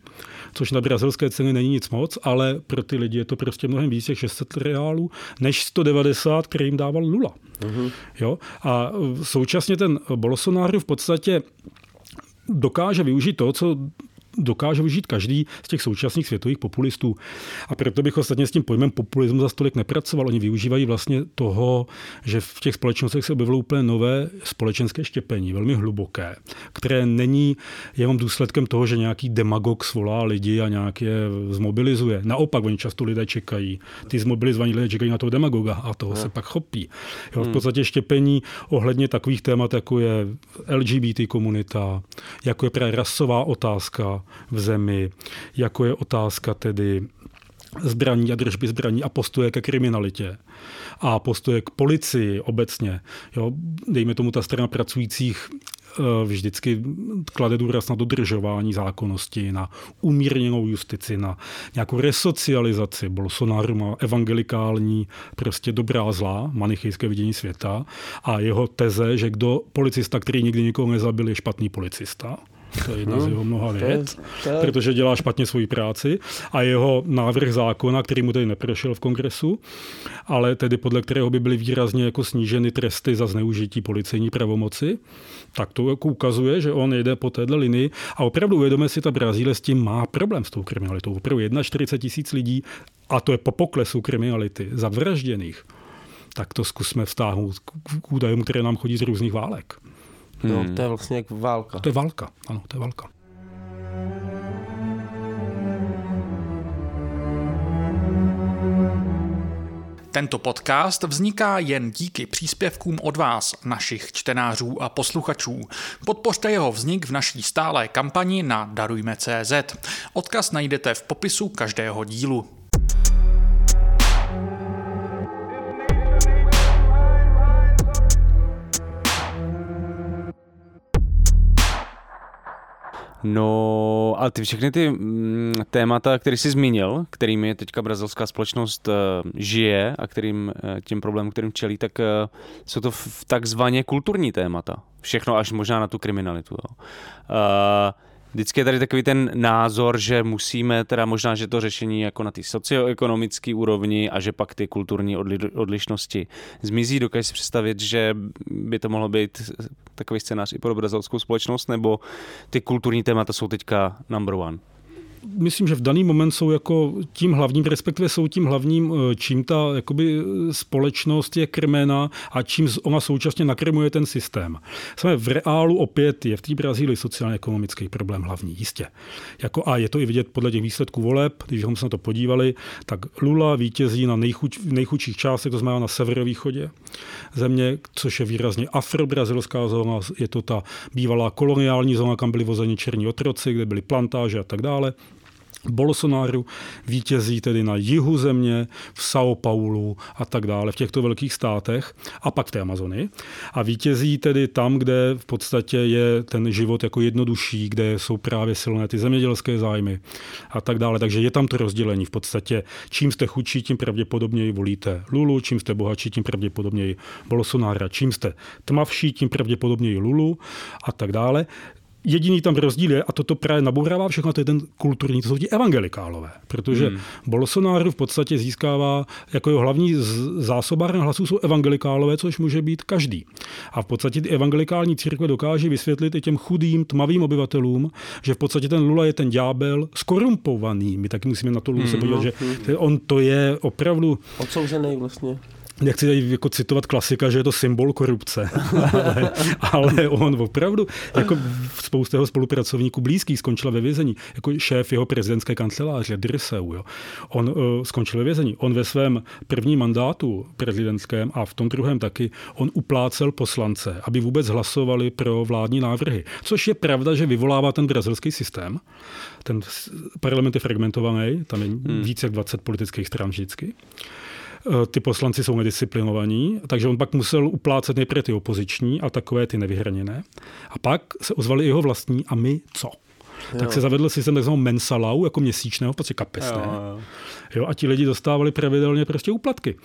což na brazilské ceny není nic moc, ale pro ty lidi je to prostě mnohem víc, těch 600 reálů, než 190, který jim dával Lula. Uh-huh. Jo? A současně ten Bolsonaro v podstatě dokáže využít to, co dokáže využít každý z těch současných světových populistů. A proto bych ostatně s tím pojmem populismu za stolik nepracoval. Oni využívají vlastně toho, že v těch společnostech se objevilo úplně nové společenské štěpení, velmi hluboké, které není jenom důsledkem toho, že nějaký demagog svolá lidi a nějak je zmobilizuje. Naopak, oni často lidé čekají. Ty zmobilizovaní lidé čekají na toho demagoga a toho se pak chopí. Jo, v hmm. podstatě štěpení ohledně takových témat, jako je LGBT komunita, jako je právě rasová otázka, v zemi, jako je otázka tedy zbraní a držby zbraní a postoje ke kriminalitě a postoje k policii obecně. Jo, dejme tomu ta strana pracujících eh, vždycky klade důraz na dodržování zákonnosti, na umírněnou justici, na nějakou resocializaci. Bolsonaro má evangelikální, prostě dobrá zlá, manichejské vidění světa a jeho teze, že kdo policista, který nikdy nikoho nezabil, je špatný policista. To je jedna z jeho mnoha věc, protože dělá špatně svoji práci. A jeho návrh zákona, který mu tedy neprošel v kongresu, ale tedy podle kterého by byly výrazně jako sníženy tresty za zneužití policejní pravomoci, tak to jako ukazuje, že on jede po této linii a opravdu uvědomuje si, ta Brazílie s tím má problém s tou kriminalitou. Opravdu 41 tisíc lidí, a to je po poklesu kriminality, zavražděných. Tak to zkusme vztáhnout k údajům, které nám chodí z různých válek. No, to je vlastně jak válka. To je válka, ano, to je válka. Tento podcast vzniká jen díky příspěvkům od vás, našich čtenářů a posluchačů. Podpořte jeho vznik v naší stálé kampani na Darujme.cz. Odkaz najdete v popisu každého dílu. No a ty všechny ty mm, témata, které jsi zmínil, kterými teďka brazilská společnost uh, žije a kterým uh, tím problémům, kterým čelí, tak uh, jsou to v, takzvaně kulturní témata. Všechno až možná na tu kriminalitu. Jo. Vždycky je tady takový ten názor, že musíme, teda možná, že to řešení jako na té socioekonomické úrovni a že pak ty kulturní odli- odlišnosti zmizí. Dokážeš si představit, že by to mohlo být takový scénář i pro brazilskou společnost, nebo ty kulturní témata jsou teďka number one? Myslím, že v daný moment jsou jako tím hlavním, respektive jsou tím hlavním, eh, čím ta jakoby, eh, společnost je krmena a čím ona současně nakrmuje ten systém. Jsme v reálu opět je v té Brazílii sociálně-ekonomický problém hlavní, jistě. Jako, a je to i vidět podle těch výsledků voleb, když jsme se na to podívali, tak Lula vítězí na nejchuč, nejchudších částech, to znamená na severovýchodě země, což je výrazně afrobrazilská zóna, je to ta bývalá koloniální zóna, kam byli vozeni černí otroci, kde byly plantáže a tak dále. Bolsonaro vítězí tedy na jihu země, v São Paulo a tak dále, v těchto velkých státech a pak v té Amazonii. A vítězí tedy tam, kde v podstatě je ten život jako jednodušší, kde jsou právě silné ty zemědělské zájmy a tak dále. Takže je tam to rozdělení v podstatě. Čím jste chudší, tím pravděpodobněji volíte Lulu, čím jste bohatší, tím pravděpodobněji Bolsonaro, čím jste tmavší, tím pravděpodobněji Lulu a tak dále. Jediný tam rozdíl je, a toto právě nabourává všechno, to je ten kulturní, to jsou ti evangelikálové, protože hmm. Bolsonaro v podstatě získává jako jeho hlavní zásobárna hlasů jsou evangelikálové, což může být každý. A v podstatě ty evangelikální církve dokáže vysvětlit i těm chudým, tmavým obyvatelům, že v podstatě ten Lula je ten ďábel skorumpovaný. My taky musíme na to Lulu hmm. se podívat, že hmm. on to je opravdu... Odsouzený vlastně nechci tady jako citovat klasika, že je to symbol korupce, ale, ale on opravdu, jako spousta jeho spolupracovníků blízkých skončila ve vězení, jako šéf jeho prezidentské kanceláře Dirseu, jo. On uh, skončil ve vězení. On ve svém prvním mandátu prezidentském a v tom druhém taky, on uplácel poslance, aby vůbec hlasovali pro vládní návrhy. Což je pravda, že vyvolává ten brazilský systém. Ten parlament je fragmentovaný, tam je hmm. více jak 20 politických stran vždycky. Eh, ty poslanci jsou nedisciplinovaní, takže on pak musel uplácet nejprve ty opoziční a takové ty nevyhraněné. A pak se ozvali jeho vlastní a my co? Jo. Tak se zavedl systém takzvanou mensalau, jako měsíčného, prostě kapesné. Jo, jo. Jo, a ti lidi dostávali pravidelně prostě úplatky.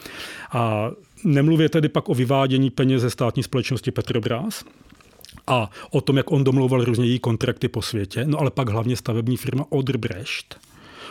A nemluvě tedy pak o vyvádění peněz ze státní společnosti Petrobras, a o tom, jak on domlouval různě její kontrakty po světě, no ale pak hlavně stavební firma Odrbrecht,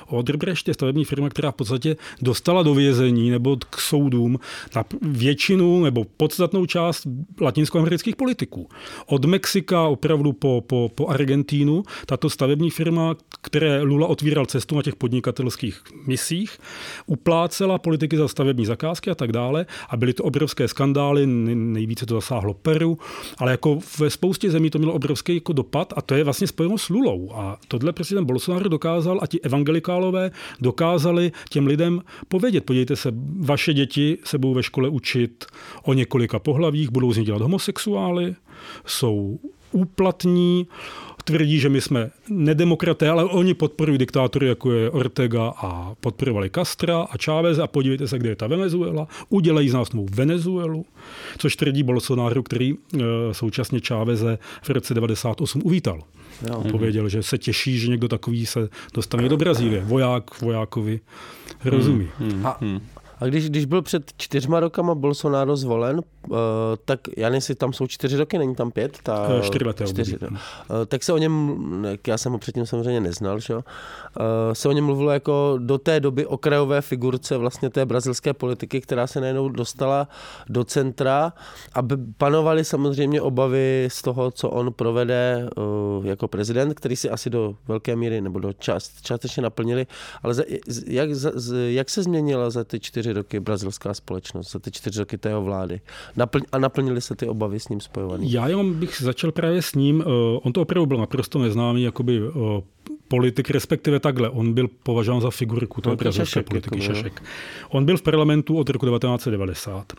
Odrbrecht je stavební firma, která v podstatě dostala do vězení nebo k soudům na většinu nebo podstatnou část latinskoamerických politiků. Od Mexika opravdu po, po, po Argentínu tato stavební firma, které Lula otvíral cestu na těch podnikatelských misích, uplácela politiky za stavební zakázky a tak dále a byly to obrovské skandály, nejvíce to zasáhlo Peru, ale jako ve spoustě zemí to mělo obrovský jako dopad a to je vlastně spojeno s Lulou. A tohle ten Bolsonaro dokázal a ti evangelikálové radikálové dokázali těm lidem povědět, podívejte se, vaše děti se budou ve škole učit o několika pohlavích, budou z nich dělat homosexuály, jsou úplatní, tvrdí, že my jsme nedemokraté, ale oni podporují diktátory, jako je Ortega a podporovali Castra a Chávez a podívejte se, kde je ta Venezuela. Udělají z nás novou Venezuelu, což tvrdí Bolsonaro, který e, současně Cháveze v roce 98 uvítal. Jo. Pověděl, že se těší, že někdo takový se dostane do Brazílie. Voják vojákovi rozumí. Hmm. Hmm. A, a když, když byl před čtyřma rokama Bolsonaro zvolen, uh, tak já jestli tam jsou čtyři roky, není tam pět? Ta, Eh, čtyři leté čtyři, období. uh, tak se o něm, já jsem ho předtím samozřejmě neznal, že? Uh, se o něm mluvilo jako do té doby okrajové figurce vlastně té brazilské politiky, která se najednou dostala do centra a panovaly samozřejmě obavy z toho, co on provede uh, jako prezident, který si asi do velké míry nebo do část, částečně naplnili, ale za, jak, za, jak se změnila za ty čtyři roky brazilská společnost, za ty čtyři roky té jeho vlády? A naplnili se ty obavy s ním spojované? Já jenom bych začal právě s ním. eh, On to opravdu byl naprosto neznámý jakoby eh, politik, respektive takhle. On byl považován za figurku té No, brazilské Šašek, politiky jako, no. Šašek. On byl v parlamentu od roku 1990.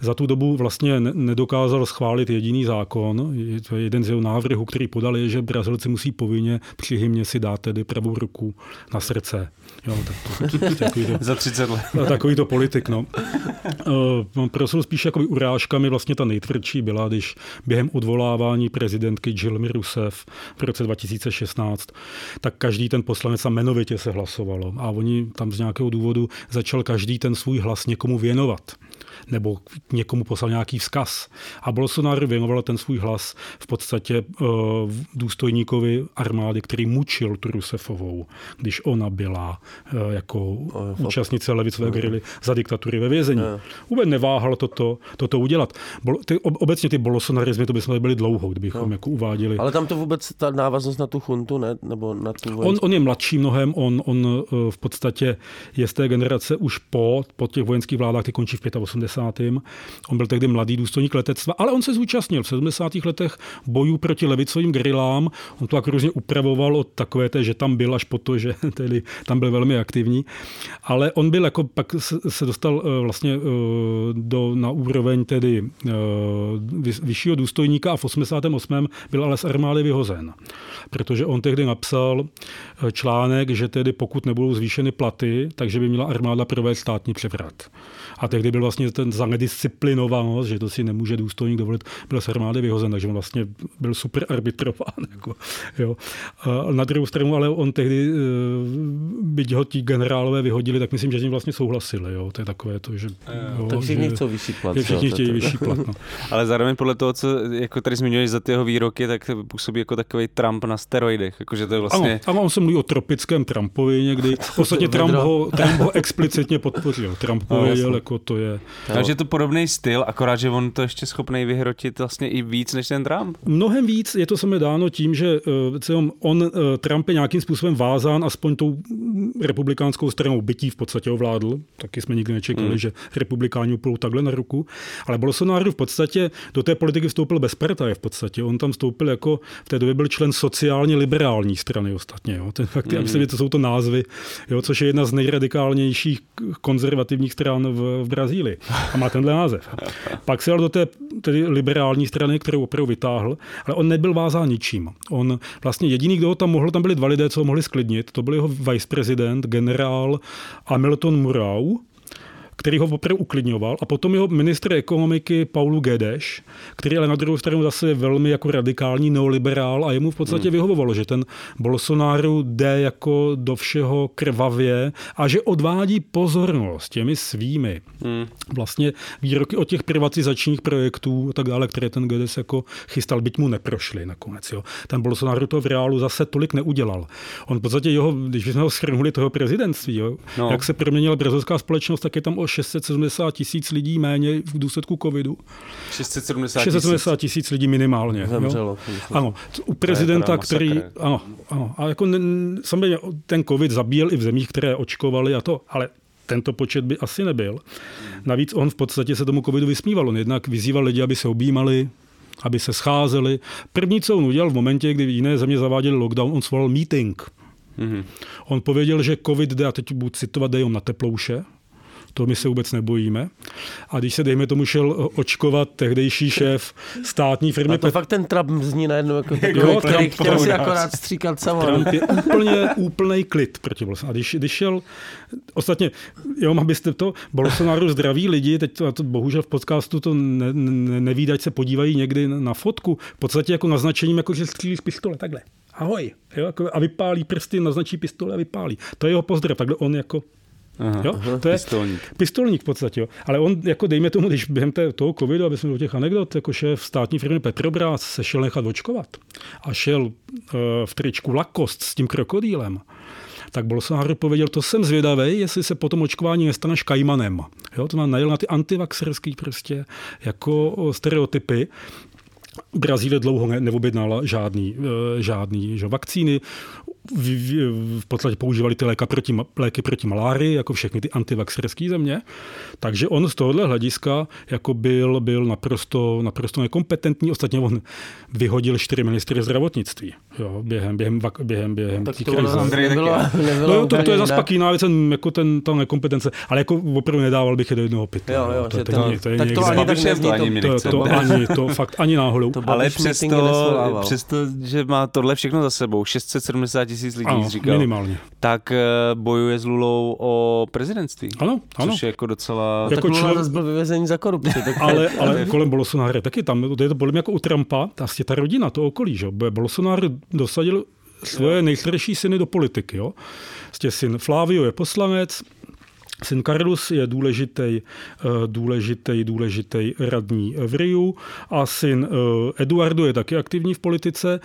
Za tu dobu vlastně ne- nedokázal schválit jediný zákon. Je to jeden z jeho návrhů, který podal, je, že Brazilci musí povinně při hymně si dát tedy pravou ruku na srdce. Jo, tak to, to, to, takový to, Za 30 let. a takový to politik, no. Uh, prosil spíš jakoby urážkami, vlastně ta nejtvrdší byla, když během odvolávání prezidentky Jilmy Rousseff v roce 2016, tak každý ten poslanec a jmenovitě se hlasovalo. A oni tam z nějakého důvodu začal každý ten svůj hlas někomu věnovat nebo někomu poslal nějaký vzkaz. A Bolsonaro věnoval ten svůj hlas v podstatě uh, důstojníkovi armády, který mučil tu Rusefovou, když ona byla uh, jako účastnice levicové gerily za diktatury ve vězení. Vůbec neváhal toto, toto udělat. Bol, ty, ob, obecně ty bolsonarizmy, to bychom byli dlouho, kdybychom no. jako uváděli. Ale tam to vůbec ta návaznost na tu chuntu, ne? Nebo na tu On, vojenskou... on je mladší mnohem, on, on v podstatě je z té generace už po, po těch vojenských vládách, ty končí v 85. On byl tehdy mladý důstojník letectva, ale on se zúčastnil v 70. letech bojů proti levicovým gerilám. On to tak různě upravoval od takové té, že tam byl až po to, že tedy tam byl velmi aktivní. Ale on byl jako, pak se, dostal eh, vlastně eh, do, na úroveň tedy eh, vyššího důstojníka a v 88. byl ale z armády vyhozen. Protože on tehdy napsal článek, že tedy pokud nebudou zvýšeny platy, takže by měla armáda provést státní převrat. A tehdy byl vlastně ten za nedisciplinovanost, že to si nemůže důstojník dovolit, byl z armády vyhozen, takže on vlastně byl super arbitrován. Jako, jo. A na druhou stranu, ale on tehdy, eh, byť ho ti generálové vyhodili, tak myslím, že s ním vlastně souhlasili. Jo. To je takové to, že... Jo, Tak všichni chcou vyšší plat. všichni chtějí vyšší plat. No. Ale zároveň podle toho, co jako tady zmiňuješ za ty jeho výroky, tak působí jako takový Trump na steroidech. Jakože to je vlastně... Ano, ano, on se mluví o tropickém Trumpovi někdy. V podstatě Trump ho, Trump ho explicitně podpořil. Trump No, pověděl, jako to je... Takže je to podobný styl, akorát, že on to ještě schopný vyhrotit vlastně i víc než ten Trump. Mnohem víc je to samozřejmě dáno tím, že celom on, eh, Trump je nějakým způsobem vázán aspoň tou mm, republikánskou stranou bytí v podstatě ovládl. Taky jsme nikdy nečekali, Hmm. že republikáni půjdou takhle na ruku. Ale Bolsonaro v podstatě do té politiky vstoupil bez partaje v podstatě. On tam vstoupil jako, v té době byl člen sociálně liberální strany ostatně. Jo. Ten fakt, mm. myslím, to jsou to názvy, jo, což je jedna z nejradikálnějších konzervativních stran v, v Brazílii. A má tenhle název. Pak se dal do té tedy liberální strany, kterou opravdu vytáhl, ale on nebyl vázán ničím. On vlastně jediný, kdo ho tam mohl, tam byli dva lidé, co ho mohli sklidnit. To byl jeho viceprezident, generál Hamilton Murau, který ho opravdu uklidňoval. A potom jeho ministr ekonomiky Paulu Gedeš, který ale na druhou stranu zase je velmi jako radikální neoliberál a jemu v podstatě hmm. vyhovovalo, že ten Bolsonaro jde jako do všeho krvavě a že odvádí pozornost těmi svými. Hmm. Vlastně výroky o těch privatizačních projektů a tak dále, které ten Gedes jako chystal, byť mu neprošly nakonec. Jo. Ten Bolsonaro to v reálu zase tolik neudělal. On v podstatě jeho, když jsme ho shrnuli toho prezidentství, jo, no. jak se proměnila brazilská společnost, tak je tam o 670 tisíc lidí méně v důsledku covidu. 670 tisíc. 670 tisíc lidí minimálně. Zemřelo, Jo? Ano, u prezidenta, který... Ano, ano. A jako samozřejmě ten covid zabíjel i v zemích, které očkovali a to, ale tento počet by asi nebyl. Navíc on v podstatě se tomu covidu vysmíval. On jednak vyzýval lidi, aby se objímali, aby se scházeli. První, co on udělal v momentě, kdy jiné země zaváděly lockdown, on svolal meeting. Mhm. On pověděl, že covid jde, a teď budu citovat, jde na teplouše, to my se vůbec nebojíme. A když se, dejme tomu, šel očkovat tehdejší šéf státní firmy... A to fakt ten Trump zní najednou jako takový, Jo, který Trump chtěl si Trump. akorát stříkat samo. Trump je úplně úplný klid proti Bolsonaru. A když, když šel, ostatně, jo, abyste to, Bolsonaro zdraví lidi, teď to, a to bohužel v podcastu to ne, ne, neví, ať se podívají někdy na fotku, v podstatě jako naznačením, jako že střílí z pistole, takhle. Ahoj. Jo, jako, a vypálí prsty, naznačí pistole a vypálí. To je jeho pozdrav, takhle on jako Aha, Jo? To je pistolník. pistolník v podstatě. Jo. Ale on, jako dejme tomu, když během té, toho covidu, aby jsme do těch anekdot, jako šéf státní firmy Petrobras se šel nechat očkovat a šel uh, v tričku Lacoste s tím krokodýlem, tak Bolsonaro pověděl, to jsem zvědavý, jestli se po tom očkování nestaneš kajmanem. Jo, to nám najel na ty antivaxerský prostě jako stereotypy. Brazílie dlouho ne, neobjednala žádný, eh, žádný že, vakcíny. V, v, v podstatě používali ty léka proti, léky proti malárii, jako všechny ty antivaxerské země. Takže on z tohohle hlediska jako byl, byl naprosto, naprosto nekompetentní. Ostatně on vyhodil čtyři ministry zdravotnictví jo, během, během, během, během Tak to krize. nebylo, nebylo, No jo, to, to je zase pak jiná věc, ten, jako ten, ta nekompetence. Ale jako opravdu nedával bych je do jednoho pytle. Jo, jo, to, to, to, je tak to ani to ani to- to, to, ani, to fakt ani náhodou. To Ale přesto, přesto, že má tohle všechno za sebou, 670 tisíc lidí Ano, říkal, minimálně. tak eh, bojuje s Lulou o prezidentství. Ano, ano. Což je jako docela... Tak jako člen- zase byl vyvezení za korupci. Tak Ale, ale kolem Bolsonaro taky tam, to je to podle mě jako u Trumpa, ta, vlastně ta rodina, to okolí, že? Bolsonaro dosadil svoje nejstarší syny do politiky. Jo? Vlastně syn Flavio je poslanec, Syn Carlos je důležitý, eh, důležitý, důležitý radní v Riu a syn eh, Eduardo je taky aktivní v politice.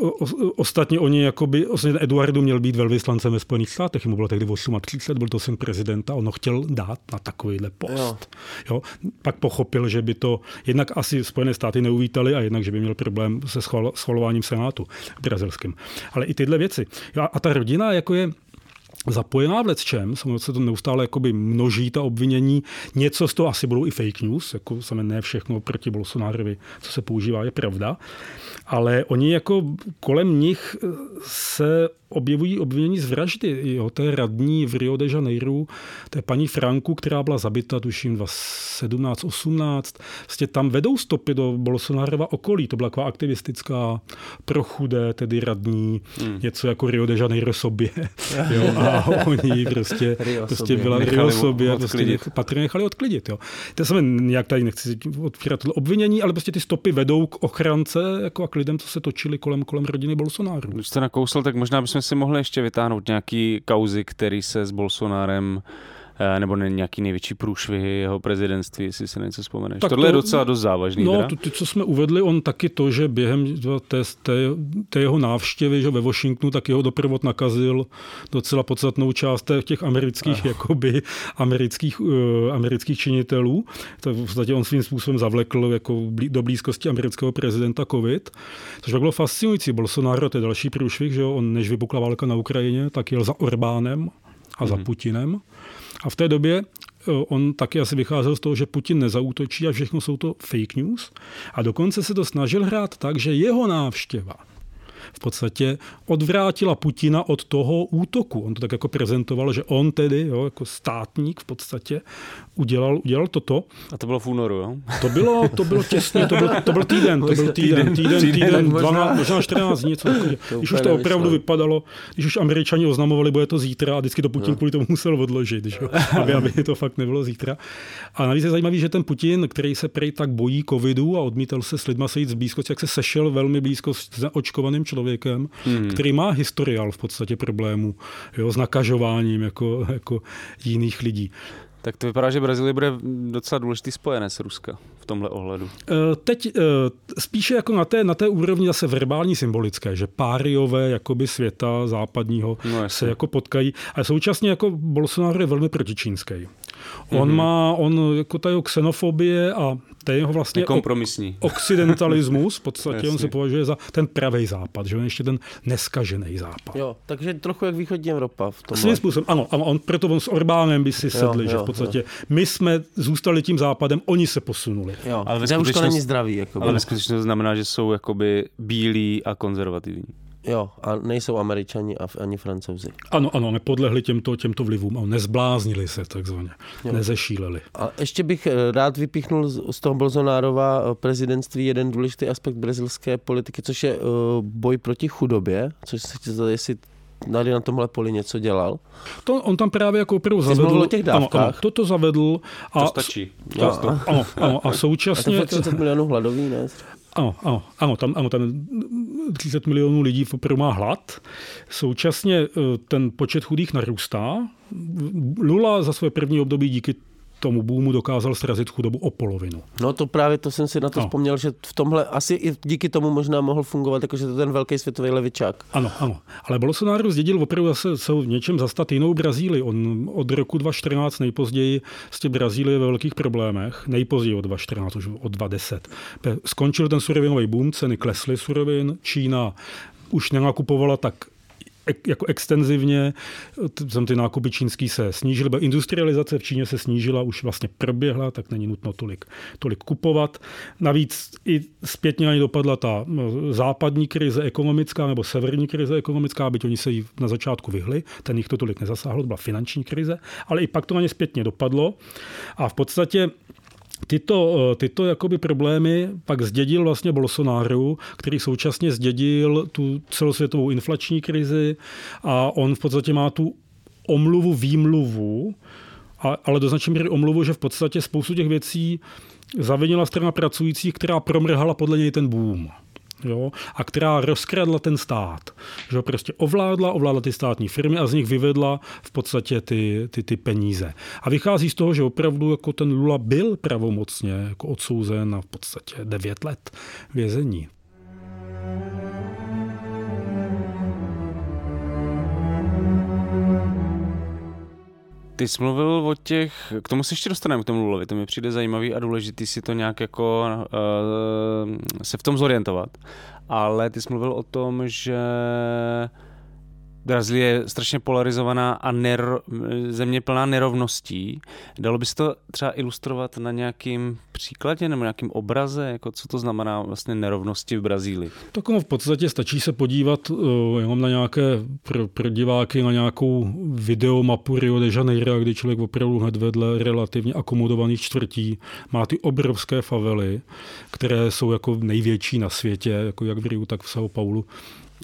O- Ostatně oni, jakoby, ostatně Eduardo měl být velvyslancem ve Spojených státech, mu bylo tehdy 38, byl to syn prezidenta, on ho chtěl dát na takovýhle post. Jo. Jo. Pak pochopil, že by to jednak asi Spojené státy neuvítali a jednak, že by měl problém se schval- schvalováním Senátu brazilským. Ale i tyhle věci. Jo, A ta rodina jako je zapojená v čem, samozřejmě se to neustále jakoby množí ta obvinění, něco z toho asi budou i fake news, jako samozřejmě ne všechno proti Bolsonárovi, co se používá, je pravda, ale oni jako kolem nich se objevují obvinění z vraždy. Jo, té radní v Rio de Janeiro, té paní Franku, která byla zabita, tuším, 17-18. Vlastně tam vedou stopy do Bolsonárova okolí. To byla taková aktivistická pro chudé, tedy radní, hmm. něco jako Rio de Janeiro sobě. jo, a oni prostě, prostě sobě. byla Rio sobě, prostě nech, patrně nechali odklidit. Jo. To se nějak tady nechci otvírat obvinění, ale prostě ty stopy vedou k ochrance jako a k lidem, co se točili kolem, kolem rodiny Bolsonaro. Když jste nakousl, tak možná bychom si mohli ještě vytáhnout nějaký kauzy, který se s Bolsonárem nebo ne, nějaký největší průšvihy jeho prezidentství, jestli si něco vzpomeneš. Tak Tohle je to- docela dost závažný. No, to, ty, co jsme uvedli, on taky to, že během té, té, té jeho návštěvy že ve Washingtonu, tak jeho doprovod nakazil docela podstatnou část těch- amerických, jakoby, amerických, uh, amerických činitelů. To v podstatě on svým způsobem zavlekl jako blí, do blízkosti amerického prezidenta COVID, což bylo fascinující. Bolsonaro, to je další průšvih, že on než vypukla válka na Ukrajině, tak jel za Orbánem a za Putinem. A v té době eh, on taky asi vycházel z toho, že Putin nezautočí a všechno jsou to fake news. A dokonce se to snažil hrát tak, že jeho návštěva v podstatě odvrátila Putina od toho útoku. On to tak jako prezentoval, že on tedy, jo, jako státník v podstatě, udělal, udělal toto. A to bylo v únoru, jo? To bylo, to bylo těsně, to byl, to byl týden, to byl týden, týden, týden, možná- 12, možná 14 dní, něco takového. Když už to opravdu vypadalo, když už američani oznamovali, bude to zítra a vždycky to Putin kvůli tomu musel odložit, že? aby, aby to fakt nebylo zítra. A navíc je zajímavý, že ten Putin, který se prej tak bojí covidu a odmítal se s lidma sejít z blízkosti, jak se sešel velmi blízko s očkovaným člověkem, hmm. který má historiál v podstatě problémů jo, s nakažováním jako, jako jiných lidí. Tak to vypadá, že Brazílie bude docela důležitý spojenec Ruska v tomhle ohledu. Eh, Teď eh, spíše jako na té, na té úrovni zase verbální symbolické, že páriové jakoby světa západního No, se jako potkají, ale současně jako Bolsonaro je velmi protičínský. On Mhm. má, on jako ta jeho xenofobie a ten jeho vlastně Nekompromisní. occidentalismus, v podstatě on se považuje za ten pravý západ, že on je ještě ten neskažený západ. Jo, takže trochu jak východní Evropa v tom. Svým způsobem, ano, ano, on, proto on s Orbánem by si sedli, jo, že v podstatě my jsme zůstali tím západem, oni se posunuli. Jo, Ale ve že už to není zdravý. Jako Ale ve skutečnosti to znamená, že jsou jakoby bílí a konzervativní. Jo, a nejsou američani a ani francouzi. Ano, ano, nepodlehli těmto, těmto vlivům a nezbláznili se takzvaně, jo. nezešíleli. A ještě bych eh, rád vypíchnul z toho Bolsonárova eh, prezidentství jeden důležitý aspekt brazilské politiky, což je uh, boj proti chudobě, což se zda, jestli tady na tomhle poli něco dělal. To on tam právě jako opravdu zavedl. o těch dávkách. Ano, ano, toto zavedl. A, To stačí. Jo. Ano, ano, a A současně... to 30 milionů hladový, ne? Ano, ano, ano, tam, ano, tam 30 milionů lidí opravdu má hlad. Současně eh, ten počet chudých narůstá. Lula za své první období díky tomu boomu dokázal srazit chudobu o polovinu. No to právě to jsem si na to No. vzpomněl, že v tomhle asi i díky tomu možná mohl fungovat, jakože to ten velký světový levičák. Ano, ano. Ale Bolsonaro zdědil opravdu zase se v něčem zastat jinou Brazílii. On od roku 2014 nejpozději z Brazílie ve velkých problémech, nejpozději od 2014, už od 2010. Skončil ten surovinový boom, ceny klesly surovin, Čína už nenakupovala tak jako extenzivně, tam ty nákupy čínský se snížily, industrializace v Číně se snížila, už vlastně proběhla, tak není nutno tolik, tolik kupovat. Navíc i zpětně na ně dopadla ta západní krize ekonomická nebo severní krize ekonomická, byť oni se jí na začátku vyhli, ten jich to tolik nezasáhlo, to byla finanční krize, ale i pak to na ně zpětně dopadlo a v podstatě Tyto, eh, tyto jakoby problémy pak zdědil vlastně Bolsonaro, který současně zdědil tu celosvětovou inflační krizi a on v podstatě má tu omluvu, výmluvu, ale do značné míry omluvu, že v podstatě spoustu těch věcí zavinila strana pracujících, která promrhala podle něj ten boom. Jo, a která rozkradla ten stát. Že prostě ovládla, ovládla ty státní firmy a z nich vyvedla v podstatě ty, ty, ty peníze. A vychází z toho, že opravdu jako ten Lula byl pravomocně jako odsouzen na v podstatě 9 let vězení. Ty jsi mluvil o těch, k tomu se ještě dostaneme, k tomu Lulovi, to mi přijde zajímavý a důležitý si to nějak jako uh, se v tom zorientovat. Ale ty jsi mluvil o tom, že Brazílie je strašně polarizovaná a nero, země plná nerovností. Dalo by se to třeba ilustrovat na nějakým příkladě nebo nějakým obraze, jako co to znamená vlastně nerovnosti v Brazílii? Tak v podstatě stačí se podívat uh, jenom na nějaké pro, pro diváky, na nějakou videomapu Rio de Janeiro, kdy člověk opravdu hned vedle relativně akomodovaných čtvrtí má ty obrovské favely, které jsou jako největší na světě, jako jak v Riu, tak v São Paulo.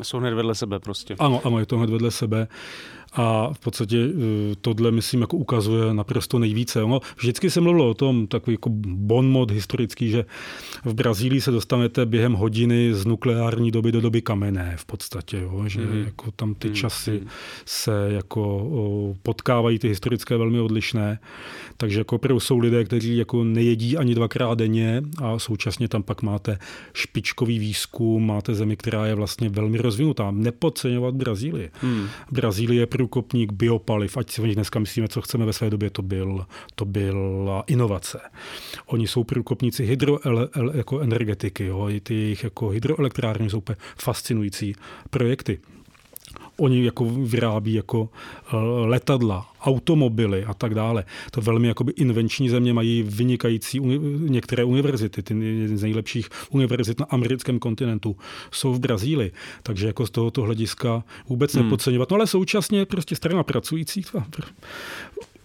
Jsou hned vedle sebe prostě. Ano, ano, je to hned vedle sebe. A v podstatě eh, tohle, myslím, jako ukazuje naprosto nejvíce. Ono, vždycky se mluvilo o tom, takový jako bon mod historický, že v Brazílii se dostanete během hodiny z nukleární doby do doby kamenné v podstatě. Jo? Že Mhm. jako tam ty časy se jako potkávají, ty historické velmi odlišné. Takže jako opravdu jsou lidé, kteří jako nejedí ani dvakrát denně a současně tam pak máte špičkový výzkum, máte zemi, která je vlastně velmi rozvinutá. Nepodceňovat Brazílii. Hmm. Brazílie je průkopník biopaliv, ať si o nich dneska myslíme, co chceme, ve své době to, byl, to byla inovace. Oni jsou průkopníci hydro, jako energetiky, jo? Ty jejich jako hydroelektrárny jsou fascinující projekty. Oni jako vyrábí jako uh, letadla, automobily a tak dále. To velmi jakoby invenční země mají vynikající uni- některé univerzity, ty z nejlepších univerzit na americkém kontinentu jsou v Brazílii. Takže jako z tohoto hlediska vůbec hmm. nepodceňovat. No ale současně prostě strana pracujících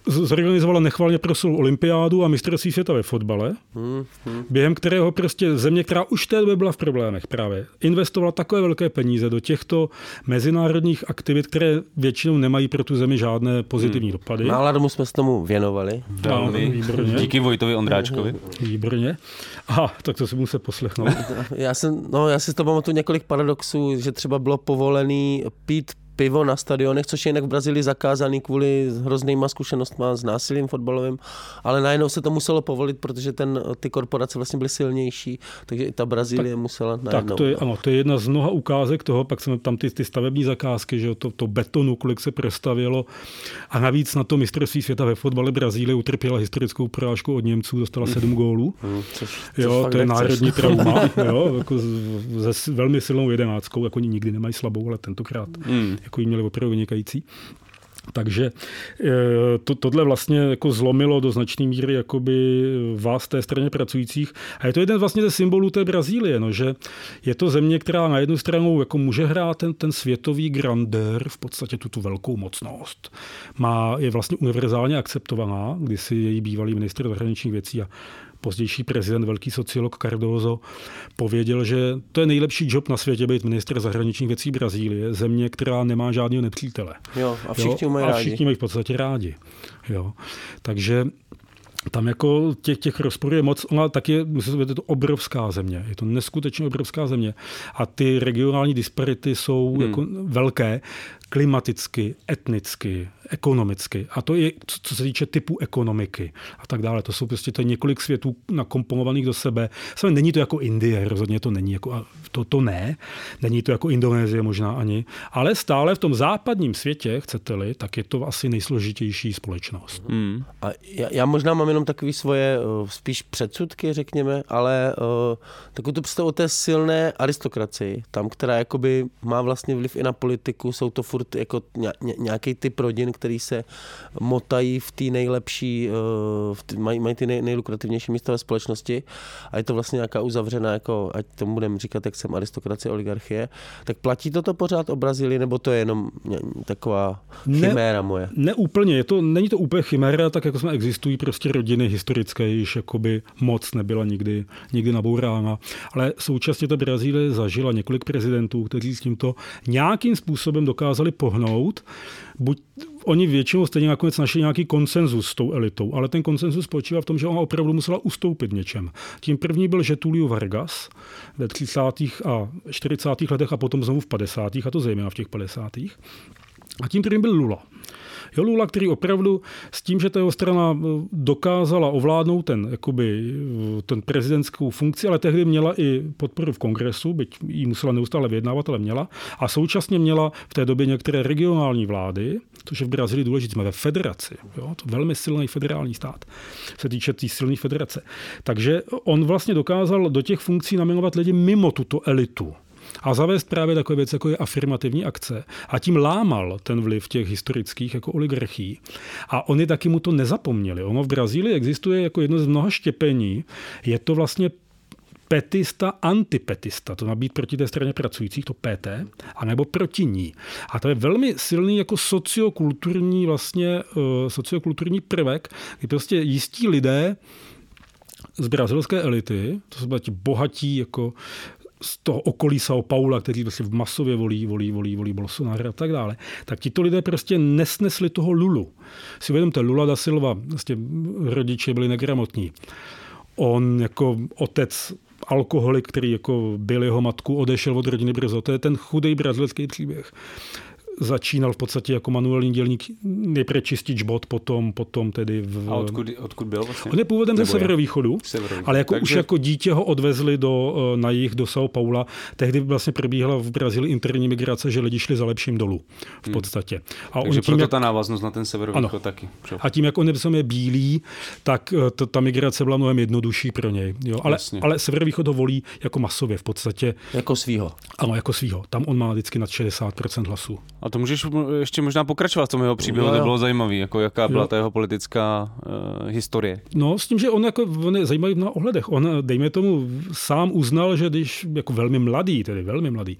zorganizovala nechvalně proslou olympiádu a mistrovství světa ve fotbale, Hmm, hmm. během kterého prostě země, která už v té době byla v problémech právě, investovala takové velké peníze do těchto mezinárodních aktivit, které většinou nemají pro tu zemi žádné pozitivní dopady. Mála domu jsme se tomu věnovali. Velmi. No, výborně. Díky Vojtovi Ondráčkovi. Výborně. Aha, tak to si musím poslechnout. Já, jsem, no, já si to pamatuju několik paradoxů, že třeba bylo povolený pít pivo na stadionech, což je jinak v Brazílii zakázaný kvůli hroznýma zkušenostma s násilím fotbalovým, ale najednou se to muselo povolit, protože ten, ty korporace vlastně byly silnější, takže i ta Brazílie tak, musela najednou. Tak to je, ano, to je jedna z mnoha ukázek toho, pak jsme tam ty, ty stavební zakázky, že to, to betonu, kolik se prostavělo. A navíc na to mistrovství světa ve fotbale Brazílie utrpěla historickou porážku od Němců, dostala sedm gólů. Hmm, což, což Jo, to je národní trauma, jo, jako s- velmi silnou jedenáctkou, jako oni nikdy nemají slabou, ale tentokrát Hmm. Jako jí měli opravdu vynikající. Takže eh, to, tohle vlastně jako zlomilo do značné míry jakoby vás té straně pracujících. A je to jeden vlastně ze symbolů té Brazílie, no, že je to země, která na jednu stranu jako může hrát ten, ten světový grandeur, v podstatě tu velkou mocnost. Má, je vlastně univerzálně akceptovaná, když si její bývalý ministr zahraničních věcí a pozdější prezident, velký sociolog Cardozo, pověděl, že to je nejlepší job na světě být minister zahraničních věcí Brazílie, země, která nemá žádného nepřítele. Jo, a všichni jo, mají rádi. A všichni mají v podstatě rádi. Jo. Takže tam jako těch, těch rozporů je moc, ona tak je, musím je to obrovská země, je to neskutečně obrovská země a ty regionální disparity jsou hmm. jako velké klimaticky, etnicky, ekonomicky. A to je, co se týče typu ekonomiky a tak dále. To jsou prostě to několik světů nakomponovaných do sebe. Samozřejmě není to jako Indie, rozhodně to není jako, to, to ne. Není to jako Indonésie možná ani. Ale stále v tom západním světě, chcete-li, tak je to asi nejsložitější společnost. Hmm. A já, já možná mám jenom takové svoje uh, spíš předsudky, řekněme, ale uh, takovou tu představu o té silné aristokracii, tam, která jakoby má vlastně vliv i na politiku, jsou to furt jako nějaký typ rodin, který se motají v té nejlepší, uh, v tý, mají, mají ty nej, nejlukrativnější místa ve společnosti. A je to vlastně nějaká uzavřená, jako, ať tomu budeme říkat, jak jsem aristokracie, oligarchie, tak platí toto pořád o Brazílii, nebo to je jenom taková chiméra ne, moje? Ne úplně, je to, není to úplně chiméra, tak jako jsme existují prostě rodiny historické, již jakoby moc nebyla nikdy, nikdy nabourána, ale současně ta Brazílie zažila několik prezidentů, kteří s tímto nějakým způsobem dokázali pohnout, buď oni většinou stejně nakonec našli nějaký konsenzus s tou elitou, ale ten konsenzus spočívá v tom, že ona opravdu musela ustoupit něčem. Tím první byl Getulio Vargas ve 30. a 40. letech a potom znovu v 50. a to zejména v těch 50. A tím prvním byl Lula. Jo, Lula, který opravdu s tím, že ta jeho strana eh, dokázala ovládnout ten, jakoby, eh, ten prezidentskou funkci, ale tehdy měla i podporu v kongresu, byť ji musela neustále vyjednávat, ale měla. A současně měla v té době některé regionální vlády, což je v Brazílii důležité, jsme ve federaci, jo, to velmi silný federální stát, se týče té tý silné federace. Takže on vlastně dokázal do těch funkcí nominovat lidi mimo tuto elitu a zavést právě takové věci, jako je afirmativní akce. A tím lámal ten vliv těch historických jako oligarchí. A oni taky mu to nezapomněli. Ono v Brazílii existuje jako jedno z mnoha štěpení. Je to vlastně petista, antipetista, to má být proti té straně pracujících, to PT, anebo proti ní. A to je velmi silný jako sociokulturní vlastně, uh, sociokulturní prvek, kdy prostě jistí lidé z brazilské elity, to jsou ti bohatí jako z toho okolí São Paula, kteří vlastně v masově volí, volí, volí, volí Bolsonaro a tak dále, tak tito lidé prostě nesnesli toho Lulu. Si uvědomte, Lula da Silva, vlastně rodiče byli negramotní. On jako otec alkoholik, který jako byl jeho matku, odešel od rodiny brzo. To je ten chudý brazilský příběh začínal v podstatě jako manuální dělník nejprve čistit žbot, potom, potom tedy v... A odkud, odkud byl vlastně? On je původem ze severovýchodu, severovýchodu, ale jako Takže... už jako dítě ho odvezli do, eh, na jih do São Paula. Tehdy vlastně probíhala v Brazílii interní migrace, že lidi šli za lepším dolů v hmm. podstatě. Hmm. A Takže on tím, proto jak... ta návaznost na ten severovýchod ano. taky. A tím, jak on je bílý, tak eh, ta, ta migrace byla mnohem jednodušší pro něj. Jo? Ale, ale severovýchod ho volí jako masově v podstatě. Jako svýho. Ano, jako svýho. Tam on má vždycky nad 60% hlasů. A to můžeš ještě možná pokračovat v tom jeho příběhu, to bylo zajímavé, jako jaká byla jo. ta jeho politická uh, historie. No, s tím, že on, jako, on je zajímavý na ohledech. On, dejme tomu, sám uznal, že když jako velmi mladý, tedy velmi mladý,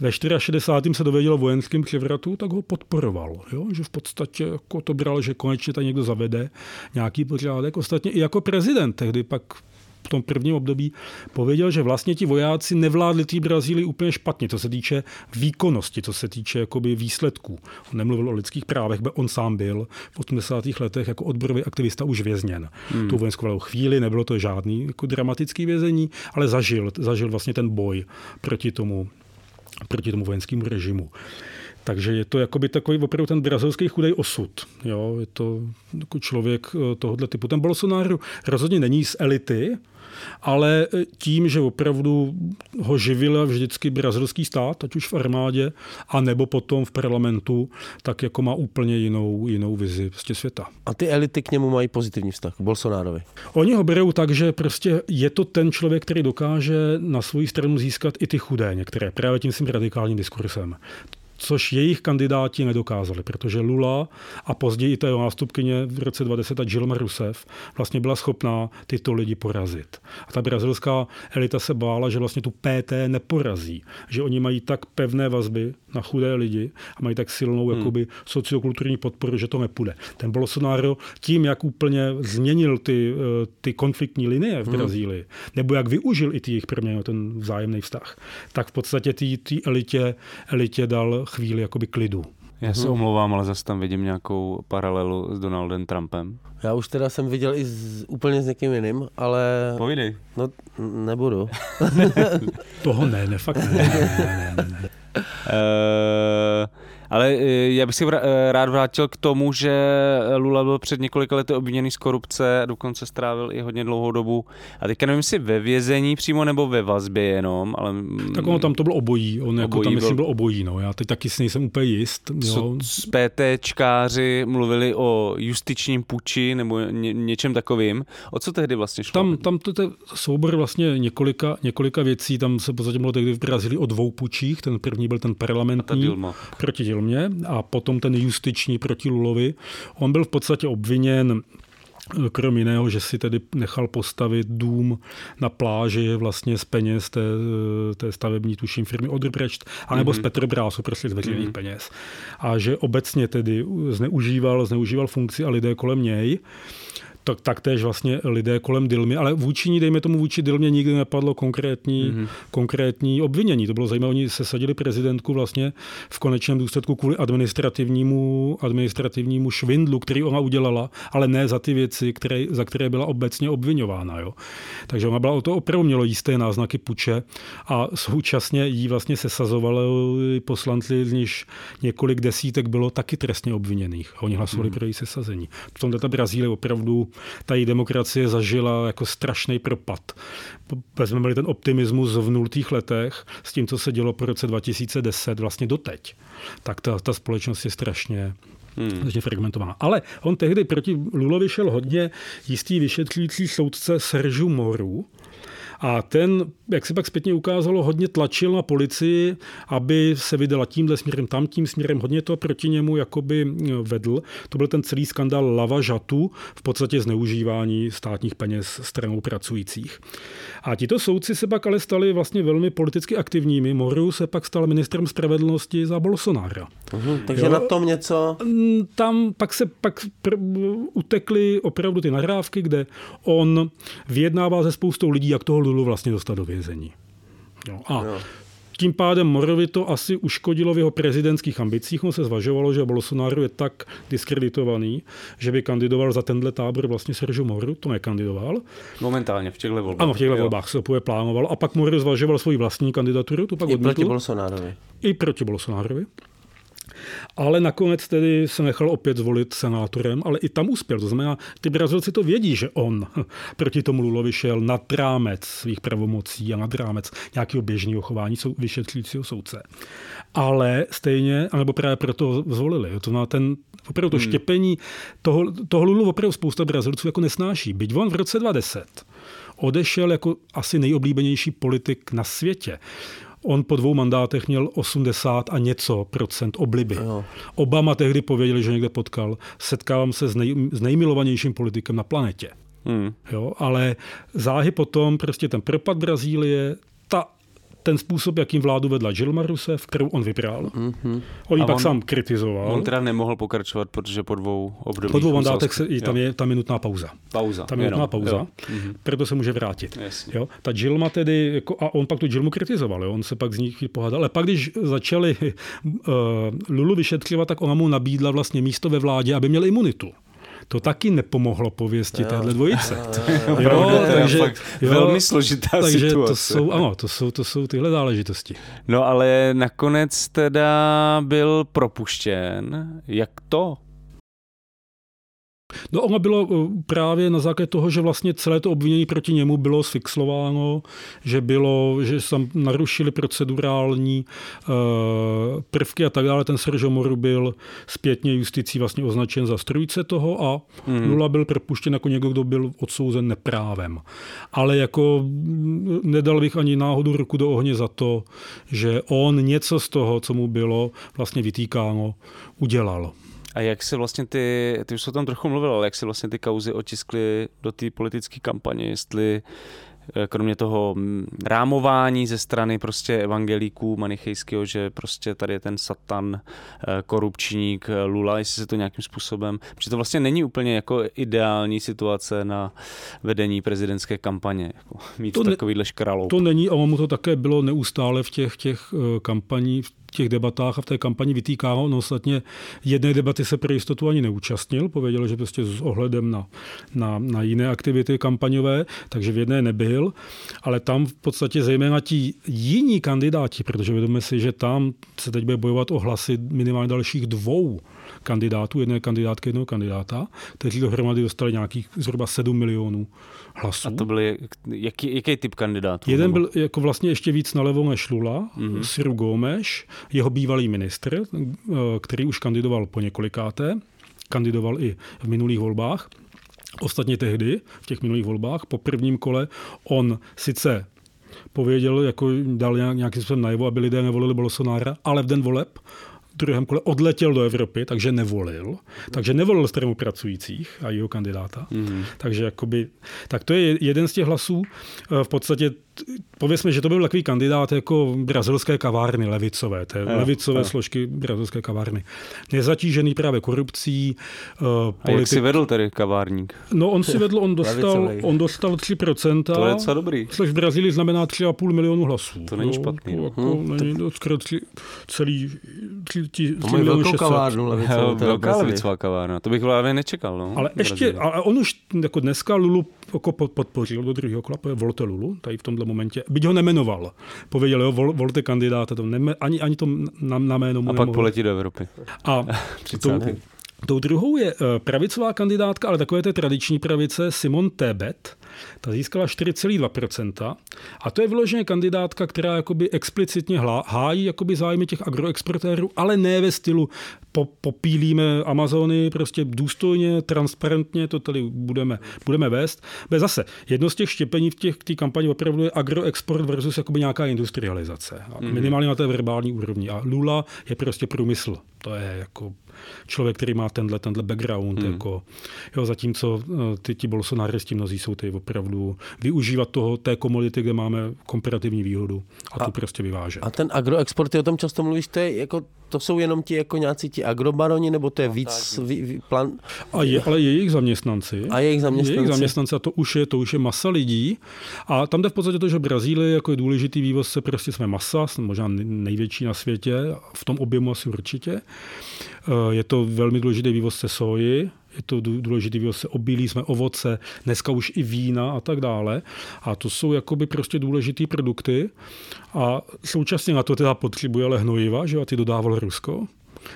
ve 64. se dověděl o vojenském převratu, tak ho podporoval. Jo? Že v podstatě jako to bral, že konečně tady někdo zavede nějaký pořádek. Ostatně i jako prezident tehdy pak v tom prvním období pověděl, že vlastně ti vojáci nevládli té Brazílii úplně špatně, co se týče výkonnosti, co se týče jakoby výsledků. On nemluvil o lidských právech, bo on sám byl v 80. letech jako odborový aktivista už vězněn. Hmm. Tu vojenskou chvíli, nebylo to žádný jako dramatický vězení, ale zažil, zažil vlastně ten boj proti tomu, proti tomu vojenskému režimu. Takže je to jakoby takový opravdu ten brazilský chudej osud. Jo? Je to jako člověk eh, tohohle typu. Ten Bolsonaro rozhodně není z elity, ale tím, že opravdu ho živil vždycky brazilský stát, ať už v armádě, a nebo potom v parlamentu, tak jako má úplně jinou, jinou vizi prostě světa. A ty elity k němu mají pozitivní vztah, k Bolsonárovi? Oni ho berou tak, že prostě je to ten člověk, který dokáže na svou stranu získat i ty chudé některé, právě tím svým radikálním diskursem což jejich kandidáti nedokázali, protože Lula a později i ta jeho nástupkyně v roce 20 a Dilma Rousseff vlastně byla schopná tyto lidi porazit. A ta brazilská elita se bála, že vlastně tu PT neporazí, že oni mají tak pevné vazby na chudé lidi a mají tak silnou hmm. jakoby, sociokulturní podporu, že to nepůjde. Ten Bolsonaro tím, jak úplně změnil ty, eh, ty konfliktní linie v hmm. Brazílii, hmm. nebo jak využil i ty jejich proměny, ten vzájemný vztah, tak v podstatě té elitě, elitě dal chvíli jakoby klidu. Já se omlouvám, ale zase tam vidím nějakou paralelu s Donaldem Trumpem. Já už teda jsem viděl i z, úplně s někým jiným, ale... Povídej. No, nebudu. Toho ne, ne, fakt ne. ne, ne, ne, ne. Uh, ale eh, já bych si eh, rád vrátil k tomu, že Lula byl před několika lety obviněný z korupce a dokonce strávil i hodně dlouhou dobu. A teďka nevím, jestli ve vězení přímo nebo ve vazbě jenom, ale... Tak ono tam to bylo obojí, on obojí jako tam myslím byl obojí, no. Já teď taky si nejsem úplně jist. Jo. S PTčkáři mluvili o justičním puči nebo ně, něčem takovým. O co tehdy vlastně šlo? Tam, tam to je soubor vlastně několika, několika věcí, tam se podstatě bylo tehdy v Brazílii o dvou pučích, ten první byl ten parlamentní proti Dilmě a potom ten justiční proti Lulovi. On byl v podstatě obviněn Krom jiného, že si tedy nechal postavit dům na pláži vlastně z peněz té, té stavební tuším firmy Odrbrecht, anebo mm-hmm. z Petrobrásu, prostě z veřejných mm-hmm. peněz. A že obecně tedy zneužíval, zneužíval funkci a lidé kolem něj tak, taktéž vlastně lidé kolem Dilmy, ale vůči ní, dejme tomu vůči Dilmě, nikdy nepadlo konkrétní, mm-hmm. konkrétní obvinění. To bylo zajímavé, oni se sadili prezidentku vlastně v konečném důsledku kvůli administrativnímu, administrativnímu švindlu, který ona udělala, ale ne za ty věci, které, za které byla obecně obvinována. Jo. Takže ona byla o to opravdu mělo jisté náznaky puče a současně jí vlastně sesazovali poslanci, z níž několik desítek bylo taky trestně obviněných. A oni hlasovali mm-hmm. pro její sesazení. V tomto ta Brazílie opravdu ta její demokracie zažila jako strašný propad. Vezmeme-li ten optimismus v nultých letech s tím, co se dělo po roce 2010 vlastně doteď, tak ta, ta společnost je strašně, Hmm. fragmentovaná. Ale on tehdy proti Lulovi šel hodně jistý vyšetřující soudce Seržu Moru, a ten, jak se pak zpětně ukázalo, hodně tlačil na policii, aby se vydala tímhle směrem, tamtím směrem, hodně to proti němu jakoby eh, vedl. To byl ten celý skandal Lava Žatu, v podstatě zneužívání státních peněz stranou pracujících. A tito soudci se pak ale stali vlastně velmi politicky aktivními. Moru se pak stal ministrem spravedlnosti za Bolsonára. Uhum, takže jo? na tom něco... Mm, tam pak se pak pr- utekly opravdu ty nahrávky, kde on vyjednává se spoustou lidí, jak toho Lulu vlastně dostat do vězení. Jo. A jo. Tím pádem Morovi to asi uškodilo v jeho prezidentských ambicích. On se zvažovalo, že Bolsonaro je tak diskreditovaný, že by kandidoval za tenhle tábor vlastně Sergio Moru. To nekandidoval. Momentálně v těchto volbách. Ano, v těchto volbách se opět plánoval. A pak Moro zvažoval svoji vlastní kandidaturu. To pak I odmítl. proti Bolsonárovi. I proti Bolsonárovi ale nakonec tedy se nechal opět zvolit senátorem, ale i tam uspěl. To znamená, ty Brazilci to vědí, že on proti tomu Lulovi šel nad rámec svých pravomocí a nad rámec nějakého běžného chování vyšetřujícího soudce. Ale stejně, anebo právě proto zvolili. To na ten opravdu to hmm. štěpení toho, toho Lulu opravdu spousta Brazilců jako nesnáší. Byť on v roce 2010 odešel jako asi nejoblíbenější politik na světě. On po dvou mandátech měl 80 a něco procent obliby. Jo. Obama tehdy pověděli, že někde potkal. Setkávám se s, nej, s nejmilovanějším politikem na planetě. Hmm. Jo, ale záhy potom prostě ten propad Brazílie, ta ten způsob, jakým vládu vedla Dilma Rousseff, kterou on vybral. Mm-hmm. On ji pak on, sám kritizoval. On teda nemohl pokračovat, protože po dvou obdobích... Po dvou mandátech se, tam, je, tam je nutná pauza. Pauza. Tam je nutná pauza, jo. Mm-hmm. proto se může vrátit. Jo. Ta Dilma tedy, jako, a on pak tu Dilmu kritizoval, jo. on se pak z ní pohádal. Ale pak, když začali uh, Lulu vyšetřovat, tak ona mu nabídla vlastně místo ve vládě, aby měl imunitu to taky nepomohlo pověsti téhle dvojice. Jo, jo, takže, jo, velmi složitá takže situace. To jsou, ano, to jsou, to jsou tyhle záležitosti. No ale nakonec teda byl propuštěn. Jak to? No ono bylo eh, právě na základě toho, že vlastně celé to obvinění proti němu bylo sfixlováno, že bylo, že tam narušili procedurální uh, prvky a tak dále. Ten Sergio Moru byl zpětně justicí vlastně označen za strujce toho a mm. Lula byl propuštěn jako někdo, kdo byl odsouzen neprávem. Ale jako mm, nedal bych ani náhodu ruku do ohně za to, že on něco z toho, co mu bylo vlastně vytýkáno, udělal. A jak si vlastně ty, ty už se o tom trochu mluvil, ale jak si vlastně ty kauzy otiskly do té politické kampaně, jestli eh, kromě toho mm, rámování ze strany prostě evangelíků manichejského, že prostě tady je ten satan, eh, korupčník, eh, Lula, jestli se to nějakým způsobem, protože to vlastně není úplně jako ideální situace na vedení prezidentské kampaně, jako mít to takovýhle škralou. To není, a mu to také bylo neustále v těch, těch kampaních, těch debatách a v té kampani vytýkáno. No ostatně jedné debaty se pro jistotu ani neúčastnil, pověděl, že prostě s ohledem na, na, na jiné aktivity kampaňové, takže v jedné nebyl, ale tam v podstatě zejména ti jiní kandidáti, protože vědomíme si, že tam se teď bude bojovat o hlasy minimálně dalších dvou kandidátů, jedné kandidátky, jednoho kandidáta, kteří dohromady dostali nějakých zhruba 7 milionů hlasů. A to byly, jaký, jaký typ kandidátů? Jeden byl jako vlastně ještě víc nalevo než Lula, mm-hmm. Siru Gómez, jeho bývalý ministr, eh, který už kandidoval po několikáté, kandidoval i v minulých volbách. Ostatně tehdy, v těch minulých volbách, po prvním kole, on sice pověděl, jako dal nějakým způsobem najevo, aby lidé nevolili Bolsonára, ale v den voleb druhém kole odletěl do Evropy, takže nevolil. Takže nevolil stranu pracujících a jeho kandidáta. Mm-hmm. Takže jakoby, tak to je jeden z těch hlasů. V podstatě pověsme, že to byl takový kandidát jako brazilské kavárny levicové, té jo, levicové jo. složky brazilské kavárny. Nezatížený právě korupcí. Uh, politik... A jak si vedl tedy kavárník? No on si vedl, on dostal, on dostal 3%. To je docela dobrý. Což v Brazílii znamená 3,5 milionu hlasů. To není špatný. No, jako, hmm. není to skoro tři, celý 3, 3, 3 miliony velkou kavárnu levicovou. Velká levicová kavárna, to bych právě nečekal. No, ale ještě, ale on už jako dneska Lulu jako podpořil do druhého kola, volte Lulu, tady v tomhle momentě, byť ho nemenoval. Pověděl, jo, vol, volte kandidáta, to neme, ani, ani to na, na jméno mu A nemohl. pak poletí do Evropy. A tou, tou druhou je eh, pravicová kandidátka, ale takové té tradiční pravice, Simon Tebet, ta získala 4,2%. A to je vyloženě kandidátka, která jakoby explicitně hájí jakoby zájmy těch agroexportérů, ale ne ve stylu po, popílíme Amazony prostě důstojně, transparentně, to tady budeme, budeme vést. Bez zase, jedno z těch štěpení v těch té kampani opravdu je agroexport versus jakoby nějaká industrializace. Mm-hmm. Minimálně na té verbální úrovni. A Lula je prostě průmysl. To je jako člověk, který má tenhle, tenhle background. Mm. Jako, jo, zatímco eh, ty ti bolsonaristi mnozí jsou ty opravdu využívat toho, té komodity, kde máme komparativní výhodu a, a tu prostě vyvážet. A ten agroexport, ty o tom často mluvíš, to, je jako, to jsou jenom ti jako nějací ti agrobaroni, nebo to je no, víc vý, vý, plan... A je, ale jejich zaměstnanci. A jejich zaměstnanci. Jejich zaměstnanci a to už je, to už je masa lidí. A tam jde v podstatě to, že Brazílie jako je důležitý vývozce, prostě jsme masa, jsme možná největší na světě, v tom objemu asi určitě. Eh, je to velmi důležitý vývozce soji, je to důležitý vývozce obilí, jsme ovoce, dneska už i vína a tak dále. A to jsou jakoby prostě důležitý produkty. A současně na to teda potřebuje ale hnojiva, že a ty dodával Rusko.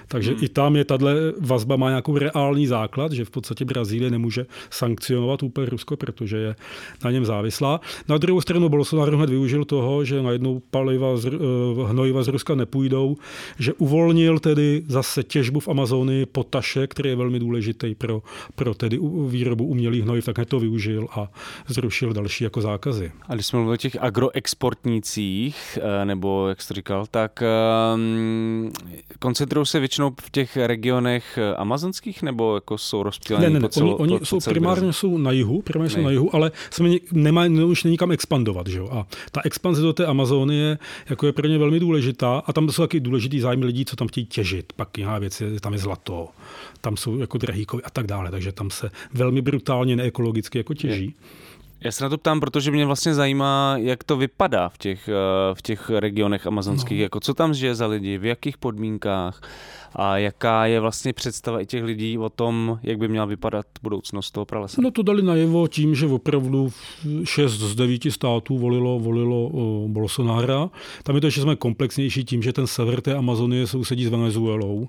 Takže hmm. i tam je tahle vazba má nějakou reální základ, že v podstatě Brazílie nemůže sankcionovat úplně Rusko, protože je na něm závislá. Na druhou stranu Bolsonaro hned využil toho, že najednou paliva z, uh, hnojiva z Ruska nepůjdou, že uvolnil tedy zase těžbu v Amazonii potaše, který je velmi důležitý pro, pro tedy výrobu umělých hnojiv, tak to využil a zrušil další jako zákazy. A když jsme mluvili o těch agroexportnících, eh, nebo jak jsi to říkal, tak um, koncentrují se většinou v těch regionech eh, amazonských, nebo jako jsou rozptýlení ne, ne, ne, po oni, oni po, jsou primárně jsou na jihu, primárně jsou na jihu, ale jsme nemá, už není kam expandovat. Že jo? A ta expanze do té Amazonie jako je pro ně velmi důležitá a tam jsou taky důležitý zájmy lidí, co tam chtějí těžit. Pak jiná věc je, tam je zlato, tam jsou jako drahý a tak dále, takže tam se velmi brutálně neekologicky jako těží. Já se na to ptám, protože mě vlastně zajímá, jak to vypadá v těch, eh, v těch regionech amazonských, no. jako co tam žije za lidi, v jakých podmínkách a jaká je vlastně představa i těch lidí o tom, jak by měla vypadat budoucnost toho pralesa. No to dali najevo tím, že opravdu šest z devíti států volilo, volilo o Bolsonara. Tam je to, že jsme komplexnější tím, že ten sever té Amazonie sousedí s Venezuelou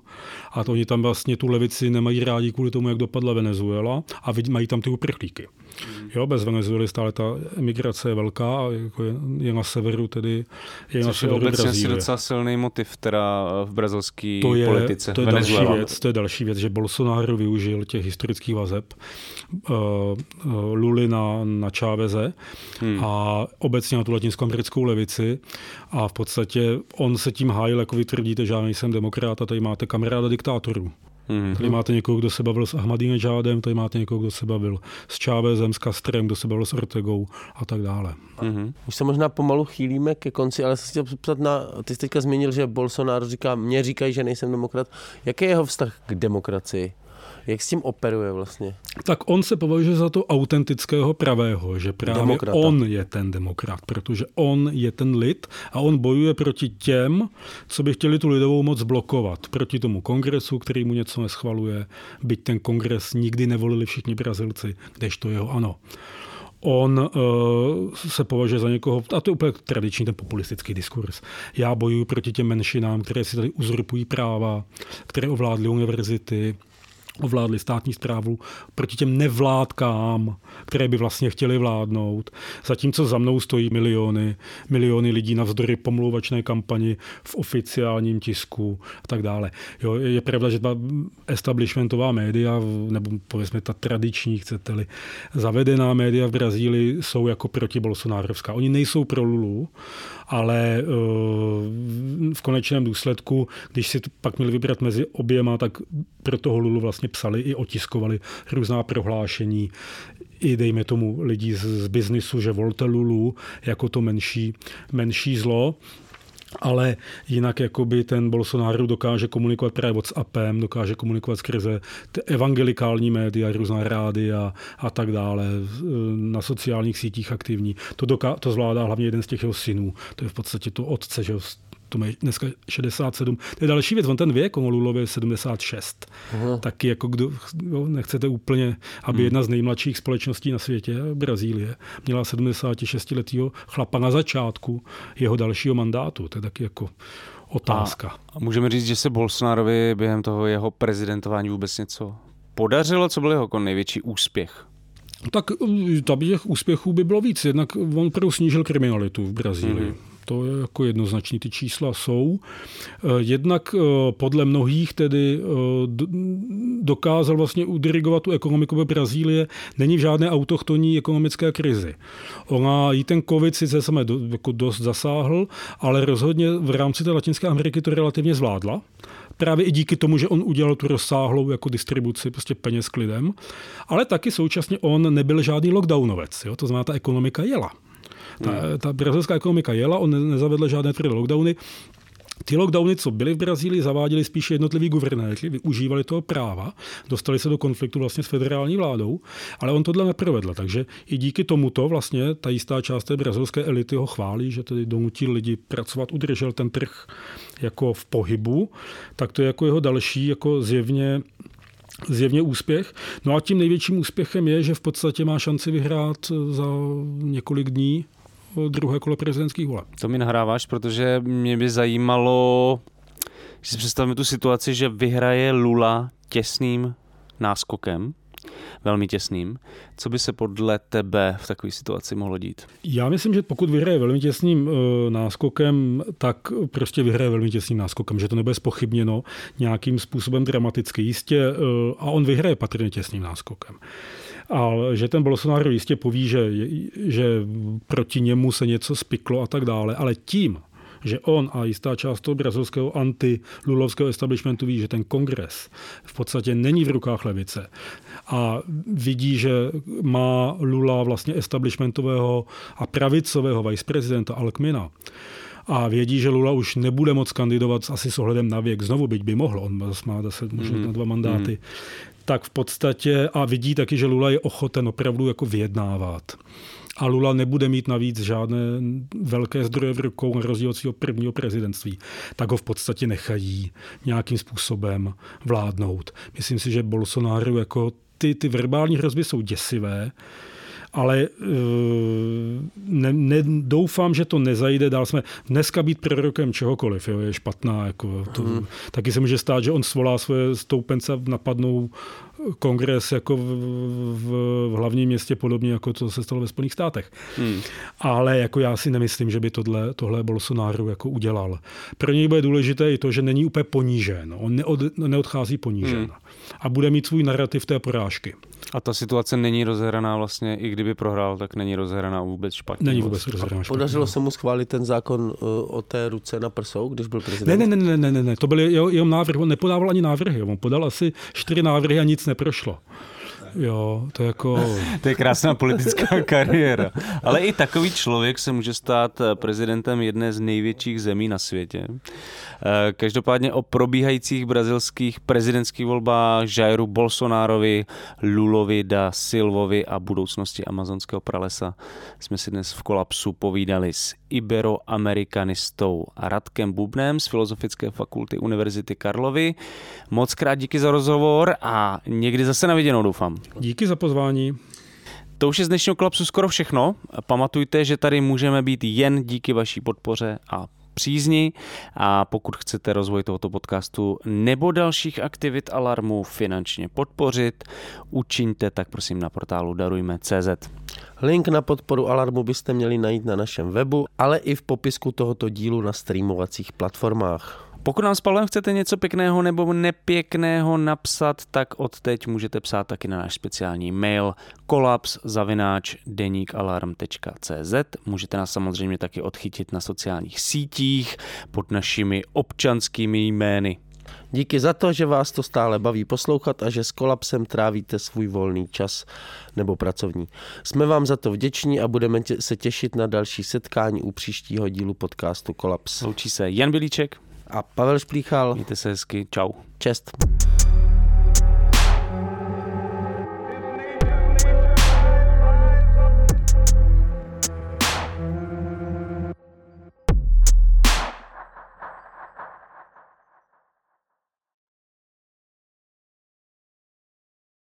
a to oni tam vlastně tu levici nemají rádi kvůli tomu, jak dopadla Venezuela a mají tam ty uprchlíky. Hmm. Jo, bez Venezuely stále ta emigrace je velká a jako je, je na severu tedy je Což na severu je obecně Brazílie. docela silný motiv teda v brazilské to je, politice. To je, další věc, to je další věc, že Bolsonaro využil těch historických vazeb uh, Luli na, na Čáveze hmm. a obecně na tu latinskoamerickou levici a v podstatě on se tím hájil, jako vy tvrdíte, že já nejsem demokrat a tady máte kamaráda diktátorů. Mm-hmm. Tady máte někoho, kdo se bavil s Ahmadinejadem, tady máte někoho, kdo se bavil s Chávezem, s Castrem, kdo se bavil s Ortegou a tak dále. Mm-hmm. Už se možná pomalu chýlíme ke konci, ale jsem chtěl ptat na, ty jsi teďka zmínil, že Bolsonaro říká, mě říkají, že nejsem demokrat. Jaký je jeho vztah k demokracii? Jak s tím operuje vlastně? Tak on se považuje za to autentického pravého, že právě Demokrata. on je ten demokrat, protože on je ten lid a on bojuje proti těm, co by chtěli tu lidovou moc blokovat. Proti tomu kongresu, který mu něco neschvaluje, byť ten kongres nikdy nevolili všichni Brazilci, kdežto jeho ano on uh, se považuje za někoho, a to je úplně tradiční ten populistický diskurs. Já bojuji proti těm menšinám, které si tady uzurpují práva, které ovládly univerzity, ovládli státní zprávu proti těm nevládkám, které by vlastně chtěli vládnout. Zatímco za mnou stojí miliony, miliony lidí navzdory pomlouvačné kampani v oficiálním tisku a tak dále. Jo, je pravda, že ta establishmentová média, nebo povedzme ta tradiční, chcete-li, zavedená média v Brazílii jsou jako proti Bolsonárovská. Oni nejsou pro Lulu, ale eh, v konečném důsledku, když si pak měli vybrat mezi oběma, tak pro toho Lulu vlastně psali i otiskovali různá prohlášení, i dejme tomu lidi z, z biznisu, že volte Lulu jako to menší, menší zlo ale jinak jakoby ten Bolsonaro dokáže komunikovat právě WhatsAppem, dokáže komunikovat skrze evangelikální média, různá rády a, a tak dále, na sociálních sítích aktivní. To, doká, to zvládá hlavně jeden z těch jeho synů. To je v podstatě to otce, že to má dneska 67. To je další věc, on ten věk, on Lulově je 76. Aha. Taky jako kdo, jo, nechcete úplně, aby hmm. jedna z nejmladších společností na světě, Brazílie, měla 76 letého chlapa na začátku jeho dalšího mandátu. To je taky jako otázka. A můžeme říct, že se Bolsonarovi během toho jeho prezidentování vůbec něco podařilo? Co byl jeho jako největší úspěch? Tak tam těch úspěchů by bylo víc. Jednak on opravdu snížil kriminalitu v Brazílii. Mm-hmm to je jako jednoznačný, ty čísla jsou. Eh, jednak eh, podle mnohých tedy eh, dokázal vlastně udirigovat tu ekonomiku ve Brazílie. Není v žádné autochtonní ekonomické krizi. Ona jí ten covid sice do, jako dost zasáhl, ale rozhodně v rámci té Latinské Ameriky to relativně zvládla právě i díky tomu, že on udělal tu rozsáhlou jako distribuci prostě peněz k lidem, ale taky současně on nebyl žádný lockdownovec, jo? to znamená, ta ekonomika jela. Ta, ta brazilská ekonomika jela, on nezavedl žádné tvrdé lockdowny. Ty lockdowny, co byly v Brazílii, zaváděli spíše jednotliví guvernéři, využívali toho práva, dostali se do konfliktu vlastně s federální vládou, ale on tohle neprovedl. Takže i díky tomuto vlastně ta jistá část té brazilské elity ho chválí, že tedy donutil lidi pracovat, udržel ten trh jako v pohybu, tak to je jako jeho další jako zjevně zjevně úspěch. No a tím největším úspěchem je, že v podstatě má šanci vyhrát za několik dní druhé kolo prezidentských voleb. To mi nahráváš, protože mě by zajímalo, že si představíme tu situaci, že vyhraje Lula těsným náskokem, velmi těsným. Co by se podle tebe v takové situaci mohlo dít? Já myslím, že pokud vyhraje velmi těsným uh, náskokem, tak prostě vyhraje velmi těsným náskokem, že to nebude spochybněno nějakým způsobem dramaticky. Jistě, uh, a on vyhraje patrně těsným náskokem. A že ten Bolsonaro jistě poví, že, že proti němu se něco spiklo a tak dále, ale tím, že on a jistá část toho brazilského anti-lulovského establishmentu ví, že ten kongres v podstatě není v rukách levice a vidí, že má Lula vlastně establishmentového a pravicového viceprezidenta Alkmina, a vědí, že Lula už nebude moc kandidovat asi s ohledem na věk. Znovu byť by mohl, on má zase možná mm. na dva mandáty. Mm tak v podstatě a vidí taky, že Lula je ochoten opravdu jako vyjednávat A Lula nebude mít navíc žádné velké zdroje v rukou na rozdíl od svého prvního prezidentství. Tak ho v podstatě nechají nějakým způsobem vládnout. Myslím si, že Bolsonaro jako ty, ty verbální hrozby jsou děsivé ale eh, ne, ne, doufám, že to nezajde dál. Jsme dneska být prorokem čehokoliv, jo, je špatná. Jako, to, hmm. Taky se může stát, že on svolá svoje stoupence napadnou kongres jako v, v, v hlavním městě, podobně jako to se stalo ve Spojených státech. Hmm. Ale jako já si nemyslím, že by tohle, tohle Bolsonaro jako udělal. Pro něj bude důležité i to, že není úplně ponížen. On neod, neodchází ponížen. Hmm. A bude mít svůj narrativ té porážky. A ta situace není rozhraná vlastně, i kdyby prohrál, tak není rozhraná vůbec špatně. Není vůbec rozhraná špatně. Podařilo se mu schválit ten zákon uh, o té ruce na prsou, když byl prezident? Ne, ne, ne, ne, ne, ne. to byl jeho návrh, on nepodával ani návrhy, on podal asi čtyři návrhy a nic neprošlo. Jo, to je jako... to je krásná politická kariéra. Ale i takový člověk se může stát prezidentem jedné z největších zemí na světě. Eh, každopádně o probíhajících brazilských prezidentských volbách Jairu Bolsonárovi, Lulovi da Silvovi a budoucnosti amazonského pralesa jsme si dnes v kolapsu povídali s iberoamerikanistou Radkem Bubnem z Filozofické fakulty Univerzity Karlovy. Moc krát díky za rozhovor a někdy zase na viděnou doufám. Díky za pozvání. To už je z dnešního kolapsu skoro všechno. Pamatujte, že tady můžeme být jen díky vaší podpoře a přízni a pokud chcete rozvoj tohoto podcastu nebo dalších aktivit Alarmu finančně podpořit, učiňte tak prosím na portálu darujme.cz. Link na podporu Alarmu byste měli najít na našem webu, ale i v popisku tohoto dílu na streamovacích platformách. Pokud nám s Pavlem chcete něco pěkného nebo nepěkného napsat, tak od teď můžete psát taky na náš speciální mail kolaps.deníkalarm.cz Můžete nás samozřejmě taky odchytit na sociálních sítích pod našimi občanskými jmény. Díky za to, že vás to stále baví poslouchat a že s kolapsem trávíte svůj volný čas nebo pracovní. Jsme vám za to vděční a budeme se těšit na další setkání u příštího dílu podcastu Kolaps. Loučí se Jan Bilíček a Pavel Šplíchal. Mějte se hezky, čau. Čest.